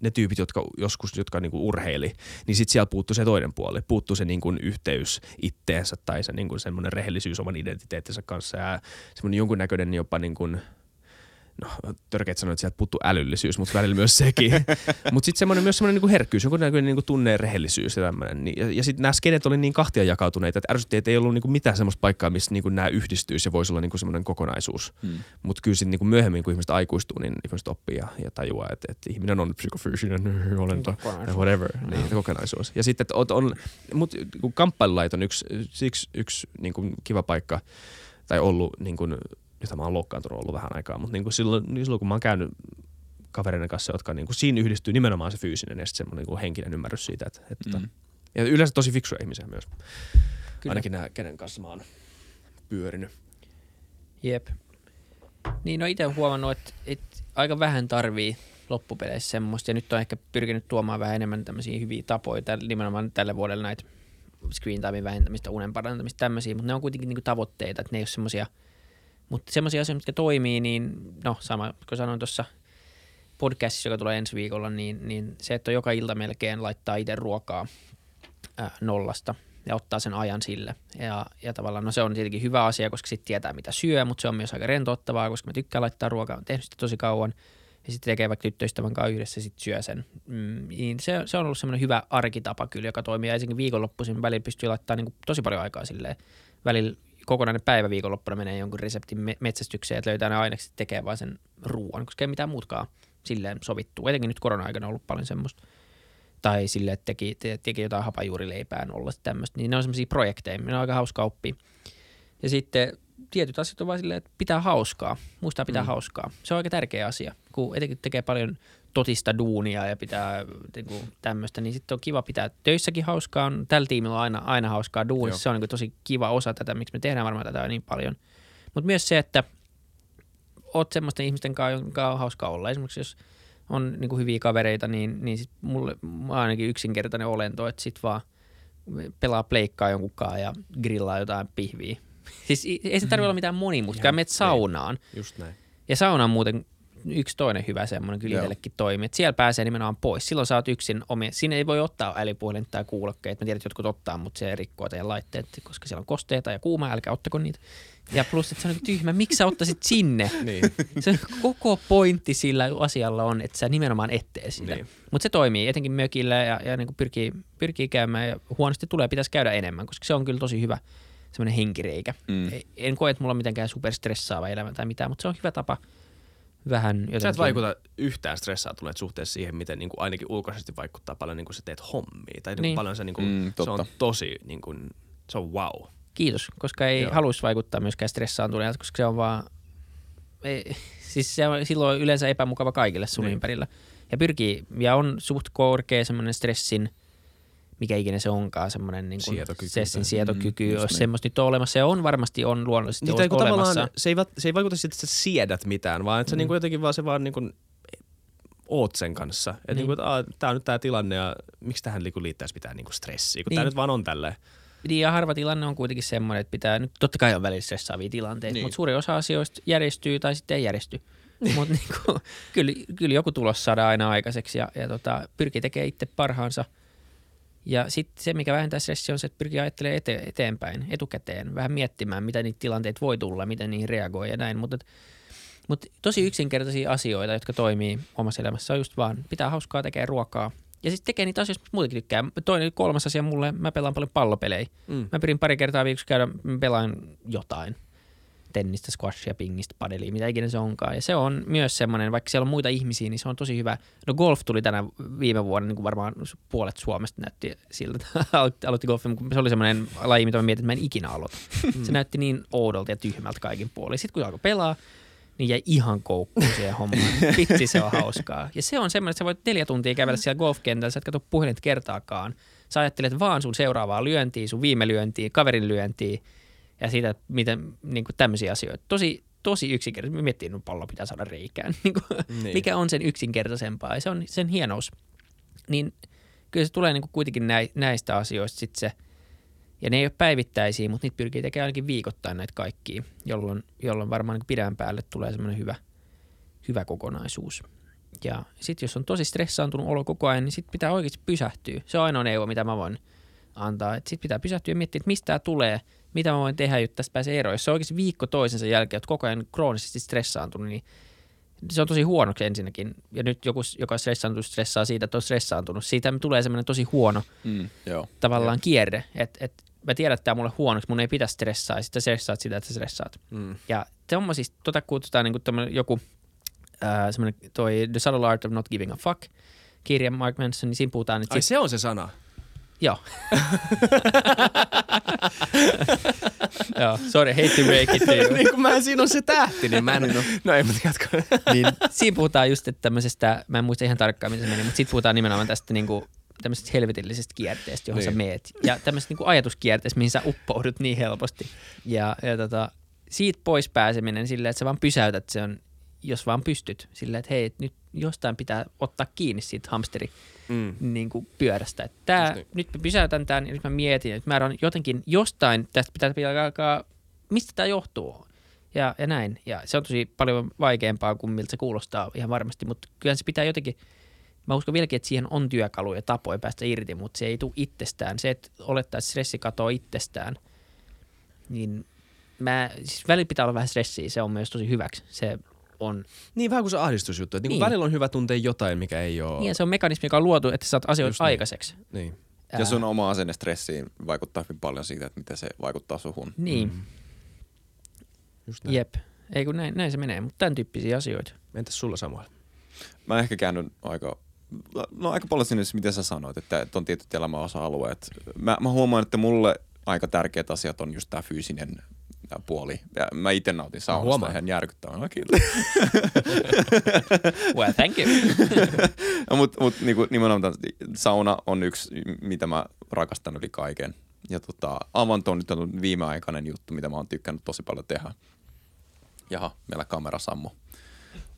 ne tyypit, jotka joskus jotka niinku urheili, niin sitten siellä puuttuu se toinen puoli. Puuttuu se niinku yhteys itteensä tai se niinku semmoinen rehellisyys oman identiteettinsä kanssa ja semmoinen jonkunnäköinen jopa niinku, no törkeät sanoa, että sieltä puuttuu älyllisyys, mutta välillä myös sekin. mutta sitten semmoinen myös semmoinen niinku herkkyys, joku näköinen niinku tunne rehellisyys ja tämmöinen. Niin- Ja, ja sitten nämä skenet oli niin kahtia jakautuneita, että ärsytti, että ei ollut niinku mitään semmoista paikkaa, missä niinku nämä yhdistyisi ja voisi olla niinku semmoinen kokonaisuus. Hmm. Mutta kyllä sitten niinku myöhemmin, kun ihmiset aikuistuu, niin ihmiset oppii ja, ja tajuaa, että, että ihminen on psykofyysinen olento whatever, niin, kokonaisuus. Ja sitten, että on, on mutta kamppailulait on yksi, siksi yksi niin kuin kiva paikka, tai ollut, niin kuin, nyt mä oon loukkaantunut ollut vähän aikaa, mutta niin kuin silloin, niin silloin, kun mä oon käynyt kavereiden kanssa, jotka niin kuin, siinä yhdistyy nimenomaan se fyysinen ja sitten semmoinen niin kuin henkinen ymmärrys siitä, että, että Mm. mm. ja yleensä tosi fiksuja ihmisiä myös. Kyllä. Ainakin nämä, kenen kanssa mä oon pyörinyt. Jep. Niin no itse huomannut, että, että aika vähän tarvii loppupeleissä semmoista ja nyt on ehkä pyrkinyt tuomaan vähän enemmän tämmöisiä hyviä tapoja täl, nimenomaan tälle vuodelle näitä screen timein vähentämistä, unen parantamista, tämmöisiä, mutta ne on kuitenkin niinku tavoitteita, että ne ei ole semmoisia, mutta semmoisia asioita, mitkä toimii, niin no sama, kun sanoin tuossa podcastissa, joka tulee ensi viikolla, niin, niin se, että joka ilta melkein laittaa itse ruokaa ää, nollasta ja ottaa sen ajan sille. Ja, ja tavallaan, no se on tietenkin hyvä asia, koska sitten tietää mitä syö, mutta se on myös aika rentouttavaa, koska mä tykkään laittaa ruokaa, olen tehnyt sitä tosi kauan ja sitten tekee vaikka tyttöystävän kanssa yhdessä sit syö sen. Mm, niin se, se on ollut semmoinen hyvä arkitapa kyllä, joka toimii ja ensinnäkin viikonloppuisin välillä pystyy laittamaan niin tosi paljon aikaa silleen. Välillä kokonainen päivä viikonloppuna menee jonkun reseptin me- metsästykseen, että löytää ne ainekset tekee vaan sen ruoan, koska ei mitään muutkaan silleen sovittu. Etenkin nyt korona-aikana on ollut paljon semmoista. Tai silleen, että teki, te- teki jotain hapajuurileipää olla tämmöistä. Niin ne on semmoisia projekteja, ne on aika hauska oppia. Ja sitten tietyt asiat on vaan silleen, että pitää hauskaa. Muistaa pitää mm. hauskaa. Se on aika tärkeä asia. Kun etenkin tekee paljon totista duunia ja pitää niinku, tämmöistä, niin sitten on kiva pitää töissäkin hauskaa. On, tällä tiimillä on aina, aina hauskaa duunissa. Joo. Se on niinku tosi kiva osa tätä, miksi me tehdään varmaan tätä niin paljon. Mutta myös se, että oot semmoisten ihmisten kanssa, jonka on hauska olla. Esimerkiksi jos on niinku hyviä kavereita, niin, niin sit mulle ainakin yksinkertainen olento, että sit vaan pelaa pleikkaa jonkun kanssa ja grillaa jotain pihviä. Siis i- ei se tarvitse olla mitään monimutkaa. Menet saunaan. Just näin. Ja sauna on muuten yksi toinen hyvä semmoinen kyllä Joo. itsellekin toimii. Että siellä pääsee nimenomaan pois. Silloin sä oot yksin omia. Siinä ei voi ottaa älypuhelinta tai kuulokkeita. Mä tiedän, että jotkut ottaa, mutta se rikkoo teidän laitteet, koska siellä on kosteita ja kuuma. Älkää ottako niitä. Ja plus, että se on niinku tyhmä. Miksi sä ottaisit sinne? Niin. Se koko pointti sillä asialla on, että sä nimenomaan ettee sitä. Niin. Mutta se toimii etenkin mökillä ja, ja niin pyrkii, pyrkii käymään ja huonosti tulee, pitäisi käydä enemmän, koska se on kyllä tosi hyvä semmoinen henkireikä. Mm. En koe, että mulla on mitenkään superstressaava elämä tai mitään, mutta se on hyvä tapa vähän jotenkin. Sä et vaikuta yhtään stressaantuneet suhteessa siihen, miten niin kuin ainakin ulkoisesti vaikuttaa paljon niin kuin sä teet hommia. Tai niin. Niin. paljon se, niin kuin, Mm, se on tosi, niin kuin, se on wow. Kiitos, koska ei Joo. haluaisi vaikuttaa myöskään stressaantuneelta, koska se on vaan, ei, siis se on silloin yleensä epämukava kaikille sun Niin. ympärillä. Ja pyrkii, ja on suht korkea semmoinen stressin, mikä ikinä se onkaan, semmoinen niin kuin Sietokyky. stressin sietokyky, Mm, jos niin. semmoista nyt on olemassa, ja on varmasti on luonnollisesti Niin, niin, olemassa. tavallaan se ei, va- se ei vaikuta siitä, että sä siedät mitään, vaan että sä Mm. niin kuin jotenkin vaan se vaan niin kuin oot sen kanssa. Että Niin. niin. niin kuin, että tää on nyt tää tilanne ja miksi tähän niin kuin liittäisi mitään niin kuin stressiä, kun niin. tää Niin. nyt vaan on tälleen. Niin ja harva tilanne on kuitenkin semmoinen, että pitää, nyt totta kai on välillä stressaavia tilanteita, Niin. mutta suurin osa asioista järjestyy tai sitten ei järjesty. mutta niinku, kyllä, kyllä joku tulos saadaan aina aikaiseksi ja, ja tota, pyrkii tekemään itse parhaansa. Ja sitten se, mikä vähentää stressiä, on se, että pyrkii ajattelemaan ete- eteenpäin, etukäteen, vähän miettimään, mitä niitä tilanteita voi tulla, miten niihin reagoi ja näin. Mutta mut tosi yksinkertaisia asioita, jotka toimii omassa elämässä, on just vaan pitää hauskaa, tekee ruokaa. Ja sitten tekee niitä asioita, mistä muutenkin tykkää. Toinen kolmas asia mulle, mä pelaan paljon pallopelejä. Mm. Mä pyrin pari kertaa viikossa käydä pelaan jotain. Tennistä, squashia, pingistä, padelia, mitä ikinä se onkaan. Ja se on myös semmoinen, vaikka siellä on muita ihmisiä, niin se on tosi hyvä. No golf tuli tänä viime vuonna, niin kuin varmaan puolet Suomesta näytti siltä, että aloitti, golfin. kun Se oli semmoinen laji, mitä mä mietin, että mä en ikinä aloita. Se näytti niin oudolta ja tyhmältä kaikin puolin. Sitten kun alkoi pelaa, niin jäi ihan koukkuun siihen hommaan. Vitsi, se on hauskaa. Ja se on semmoinen, että sä voit neljä tuntia kävellä siellä golfkentällä, sä et katso puhelinta kertaakaan. Sä ajattelet vaan sun seuraavaa lyöntiä, sun viime lyöntiä, kaverin lyöntiä ja siitä, että miten niin kuin tämmöisiä asioita. Tosi, tosi yksinkertaisesti. Me miettii, että pallo pitää saada reikään. Niin kuin, Niin. Mikä on sen yksinkertaisempaa ja se on sen hienous. Niin kyllä se tulee niin kuin kuitenkin näi- näistä asioista sit se, ja ne ei ole päivittäisiä, mutta niitä pyrkii tekemään ainakin viikoittain näitä kaikkia, jolloin, jolloin varmaan niin pidän päälle tulee semmoinen hyvä, hyvä kokonaisuus. Ja sitten jos on tosi stressaantunut olo koko ajan, niin sitten pitää oikeasti pysähtyä. Se on ainoa neuvo, mitä mä voin antaa. Sitten pitää pysähtyä ja miettiä, että mistä tämä tulee, mitä mä voin tehdä, jotta tästä pääsee eroon. Jos se on oikeasti viikko toisensa jälkeen, että koko ajan kroonisesti stressaantunut, niin se on tosi huonoksi ensinnäkin. Ja nyt joku, joka on stressaantunut, stressaa siitä, että on stressaantunut. Siitä tulee semmoinen tosi huono Mm, joo. tavallaan kierre, että et, mä tiedän, että tämä on mulle huonoksi, mun ei pidä stressaa, ja sitten stressaat sitä, että stressaat. Mm. Ja semmoisista, tota kutsutaan niin kuin joku ää, semmoinen toi The Subtle Art of Not Giving a Fuck kirja Mark Manson, niin siinä puhutaan, että Ai sit, se on se sana. Joo. joo, sorry, hate to break it to you. niin kun mä en, siinä on se tähti, niin mä en... no ei, mutta jatko. niin siinä puhutaan just että tämmöisestä, mä en muista ihan tarkkaan miten se meni, mutta siitä puhutaan nimenomaan tästä niinku, tämmöisestä helvetillisestä kierteestä, johon niin. sä Niin. meet. Ja tämmöisestä niinku ajatuskierteestä, mihin sä uppoudut niin helposti. Ja, ja tota, siitä pois pääseminen silleen, että sä vaan pysäytät sen, jos vaan pystyt. Silleen, että hei, nyt jostain pitää ottaa kiinni siitä hamsteri Mm. niin kuin pyörästä. Että tää, niin. nyt mä pysäytän tämän ja nyt mä mietin, että mä on jotenkin jostain, tästä pitää vielä alkaa, mistä tämä johtuu. Ja, ja näin. Ja se on tosi paljon vaikeampaa kuin miltä se kuulostaa ihan varmasti, mutta kyllä se pitää jotenkin, mä uskon vieläkin, että siihen on työkaluja ja tapoja päästä irti, mutta se ei tule itsestään. Se, että olettaa, että stressi katoaa itsestään, niin mä, siis välillä pitää olla vähän stressiä, se on myös tosi hyväksi. Se on, Niin vähän kuin se ahdistusjuttu. Että niin. Niin. välillä on hyvä tuntea jotain, mikä ei ole... niin, se on mekanismi, joka on luotu, että sä saat asioita Just niin. aikaiseksi. Niin. Ja sun oma asenne stressiin vaikuttaa hyvin paljon siitä, että miten se vaikuttaa suhun. Niin. Mm. Just näin. Jep. Ei kun näin, näin se menee, mutta tämän tyyppisiä asioita. Entäs sulla Samuel? Mä ehkä käännyn aika, no aika paljon sinne, miten sä sanoit, että, että on tietyt elämän osa-alueet. Mä, mä huomaan, että mulle aika tärkeät asiat on just tämä fyysinen puoli. Ja mä itse nautin saunasta huomaan. ihan järkyttävän. No, kiitos. Well, thank you. Mutta mut, niinku, nimenomaan sauna on yksi, mitä mä rakastan yli kaiken. Ja tota, avanto on nyt ollut viimeaikainen juttu, mitä mä oon tykkännyt tosi paljon tehdä. Jaha, meillä kamera sammu.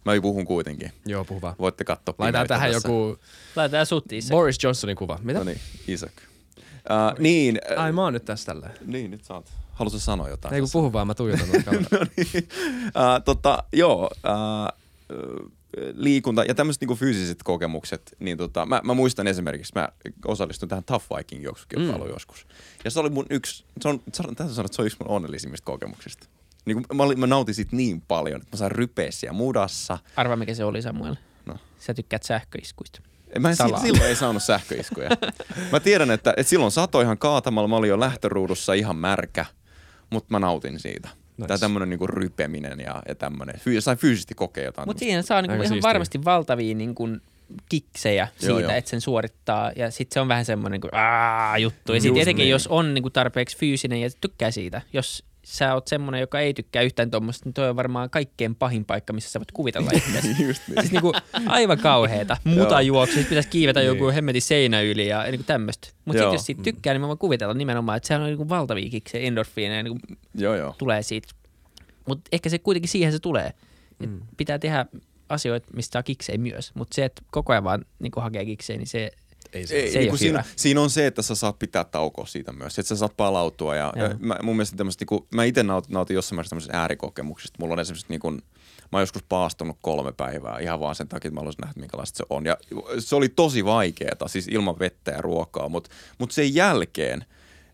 Mä puhun kuitenkin. Joo, puhu vaan. Voitte katsoa Laitetaan tähän tässä. joku Laitetaan sut Isak. Boris Johnsonin kuva. Mitä? No niin, Isaac. Uh, niin, äh, Ai mä oon nyt tässä tällä. niin, nyt saat. Haluatko sanoa jotain? Ei kun tässä? puhu vaan, mä tuijotan no niin. Uh, tota, joo, uh, liikunta ja tämmöiset niinku fyysiset kokemukset, niin tota, mä, mä muistan esimerkiksi, mä osallistuin tähän Tough Viking juoksukilpailuun mm. joskus. Ja se oli mun yksi, se on, täytyy sanoa, että se on yksi mun onnellisimmista kokemuksista. Niin kun mä, olin, mä nautin siitä niin paljon, että mä sain rypeä siellä mudassa. Arvaa, mikä se oli Samuel. No. Sä tykkäät sähköiskuista. Mä en, Salaa. silloin ei saanut sähköiskuja. Mä tiedän, että, että silloin satoi ihan kaatamalla, mä olin jo lähtöruudussa ihan märkä, mutta mä nautin siitä. Nice. Tää tämmönen niinku rypeminen ja, ja tämmönen. Fyy, sai fyysisesti kokea jotain. Mutta siinä saa niinku ihan siistiä. varmasti valtavia niinku kiksejä Joo, siitä, joo. että sen suorittaa. Ja sitten se on vähän semmoinen kuin aah, juttu. Ja sitten etenkin, niin. jos on niinku tarpeeksi fyysinen ja tykkää siitä. Jos sä oot semmoinen, joka ei tykkää yhtään tuommoista, niin toi on varmaan kaikkein pahin paikka, missä sä voit kuvitella itsesi. Just niin. Siis niinku aivan kauheeta. Mutajuoksu, sit pitäisi kiivetä Niin. joku hemmetin seinä yli ja niinku tämmöistä. Mutta sitten jos siitä tykkää, niin mä voin kuvitella nimenomaan, että sehän on niinku valtavia kiksejä, endorfiineja niinku Joo, joo. tulee siitä. Mutta ehkä se kuitenkin siihen se tulee. Et Mm. Pitää tehdä asioita, mistä saa kiksejä myös. Mutta se, että koko ajan vaan niinku hakee kiksejä, niin se, Ei Se ei niin ole kun siinä, siinä, on se, että sä saat pitää taukoa siitä myös, että sä saat palautua. Ja, ja mä, mun mielestä tämmöistä, niin mä itse nautin, nautin jossain määrin tämmöisistä äärikokemuksista. Mulla on esimerkiksi niin kuin, mä oon joskus paastunut kolme päivää ihan vaan sen takia, että mä haluaisin nähdä, minkälaista se on. Ja se oli tosi vaikeaa, siis ilman vettä ja ruokaa, mutta mut sen jälkeen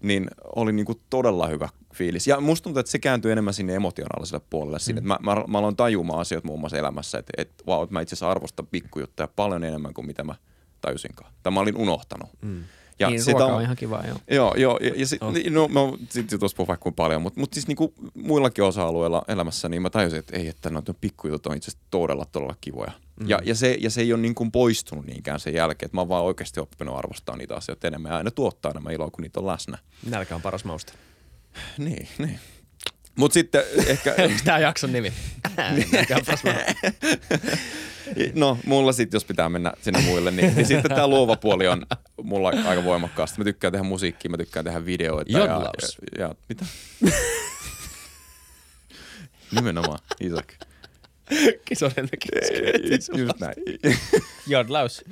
niin oli niin kuin todella hyvä fiilis. Ja musta tuntuu, että se kääntyy enemmän sinne emotionaaliselle puolelle. Sinne. Mm. Mä, mä, mä aloin tajumaan asioita muun muassa elämässä, että, että, wow, mä itse asiassa arvostan pikkujuttuja paljon enemmän kuin mitä mä tajusinkaan. Tai mä olin unohtanut. Mm. Ja niin sitä ruoka on ihan kiva, joo. Joo, joo. Ja, ja sit, On. niin, no, mä sitten tuossa puhun vaikka paljon, mutta mut siis niinku muillakin osa-alueilla elämässä, niin mä tajusin, että ei, että noita pikkujutut on itse asiassa todella, todella kivoja. Mm. Ja, ja, se, ja se ei ole niinku poistunut niinkään sen jälkeen, että mä oon vaan oikeasti oppinut arvostaa niitä asioita enemmän ja aina tuottaa enemmän iloa, kun niitä on läsnä. Nälkä on paras mauste. Niin, niin. Mutta sitten ehkä, Tää jakson nimi. No mulla sitten, jos pitää mennä sinne muille, niin, niin sitten tämä luova puoli on mulla aika voimakkaasti. Mä tykkään tehdä musiikkia, mä tykkään tehdä videoita. Ja, Jodlaus. ja, ja, mitä? Nimenomaan, Isak. Kisonen Just näin. Jodlaus.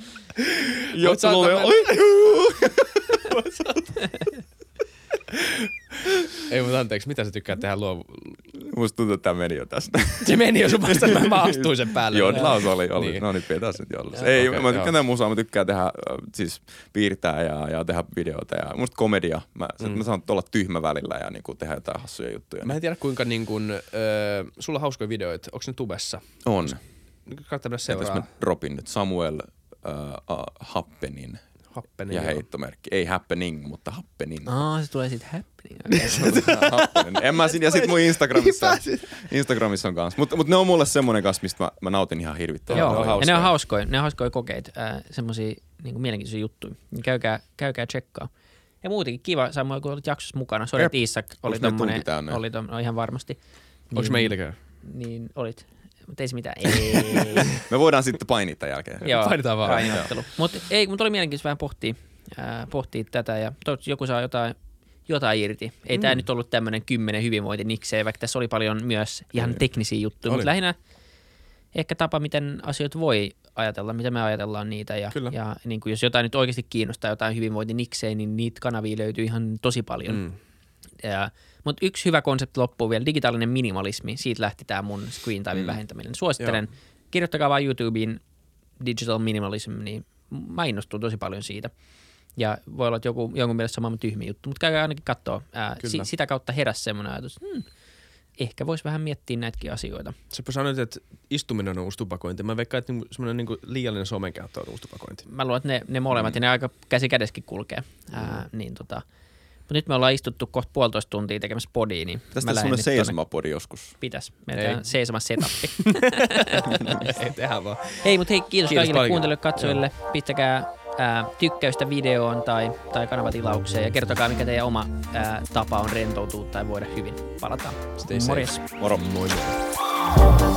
Antaa Ei, mutta anteeksi, mitä sä tykkäät tehdä luovu... Musta tuntuu, että tämä meni jo tästä. Se meni jo sun mielestä, mä- mä astuin sen päälle. Joo, laus oli, oli. Niin. Niin. No niin, pidetään se nyt jollassa. Ei, okay, mä tykkään tehdä musaa, mä tykkään tehdä, äh, siis piirtää ja, ja tehdä videoita ja musta komedia. Mä, mm. mä saan olla tyhmä välillä ja niinku tehdä jotain hassuja juttuja. Mä en tiedä kuinka niin kun, öö, sulla on hauskoja videoita, onko ne tubessa? On. Kannattaa mennä Ja tässä seuraa. mä dropin nyt Samuel äh, Happenin Happenen. ja heittomerkki. Ei happening, mutta happening. Aa, se tulee siitä happening. Happening. En mä sin, ja sit mun Instagramissa, Instagramissa on kanssa. Mutta mut ne on mulle semmonen kanssa, mistä mä, mä nautin ihan hirvittävän. Joo, ne on ja hauskoja. ne on hauskoja, ne on hauskoja kokeita, äh, semmoisia niin mielenkiintoisia juttuja. Niin käykää, käykää tsekkaa. Ja muutenkin kiva, Samuel, kun olit jaksossa mukana. Sori, Isak oli tommonen, oli tom, no ihan varmasti. Onko me ilkeä? Niin olit. Mutta ei se mitään. Ei. Me voidaan sitten painia tämän jälkeen. Joo, Painetaan vaan. painottelu. Mutta ei, mutta oli mielenkiintoista vähän pohtia, ää, pohtia tätä ja toivottavasti joku saa jotain, jotain irti. Ei mm. tämä nyt ollut tämmöinen kymmenen hyvinvointi nikseen, vaikka tässä oli paljon myös ihan teknisiä juttuja, Oli. mutta lähinnä ehkä tapa, miten asioita voi ajatella, miten me ajatellaan niitä. Ja, Kyllä. ja niin kuin jos jotain nyt oikeasti kiinnostaa, jotain hyvinvointi nikseen, niin niitä kanavia löytyy ihan tosi paljon. Mm. Ja, mutta yksi hyvä konsepti loppuu vielä, digitaalinen minimalismi. Siitä lähti tämä mun screen timein mm. vähentäminen. Suosittelen, kirjoittakaa vaan YouTubeen digital minimalism, niin mä innostun tosi paljon siitä. Ja voi olla, että joku, jonkun mielestä se on maailman tyhmi juttu, mutta käykää ainakin katsoa. Ää, si, sitä kautta heräsi semmoinen ajatus, hmm, ehkä voisi vähän miettiä näitäkin asioita. Sä sanoit, että istuminen on uusi tupakointi. Mä veikkaan, että niinku semmoinen niinku liiallinen somen käyttö on uusi tupakointi. Mä luulen, että ne, ne molemmat, mm. ja ne aika käsi kädeskin kulkee. Ää, niin tota, mutta nyt me ollaan istuttu kohta puolitoista tuntia tekemässä podia, niin Tästä mä on semmoinen seisomapodi joskus. Pitäis. Tehdään seisoma setappi. Ei tehdä vaan. Hei, mutta hei, kiitos, Kiitos kaikille paljon. kuuntelijoille, katsojille. Pistäkää ää, tykkäystä videoon tai, tai kanavatilaukseen ja kertokaa, mikä teidän oma ää, tapa on rentoutua tai voida hyvin. Palataan. Stay safe. Morjes. Moro. Moi moi.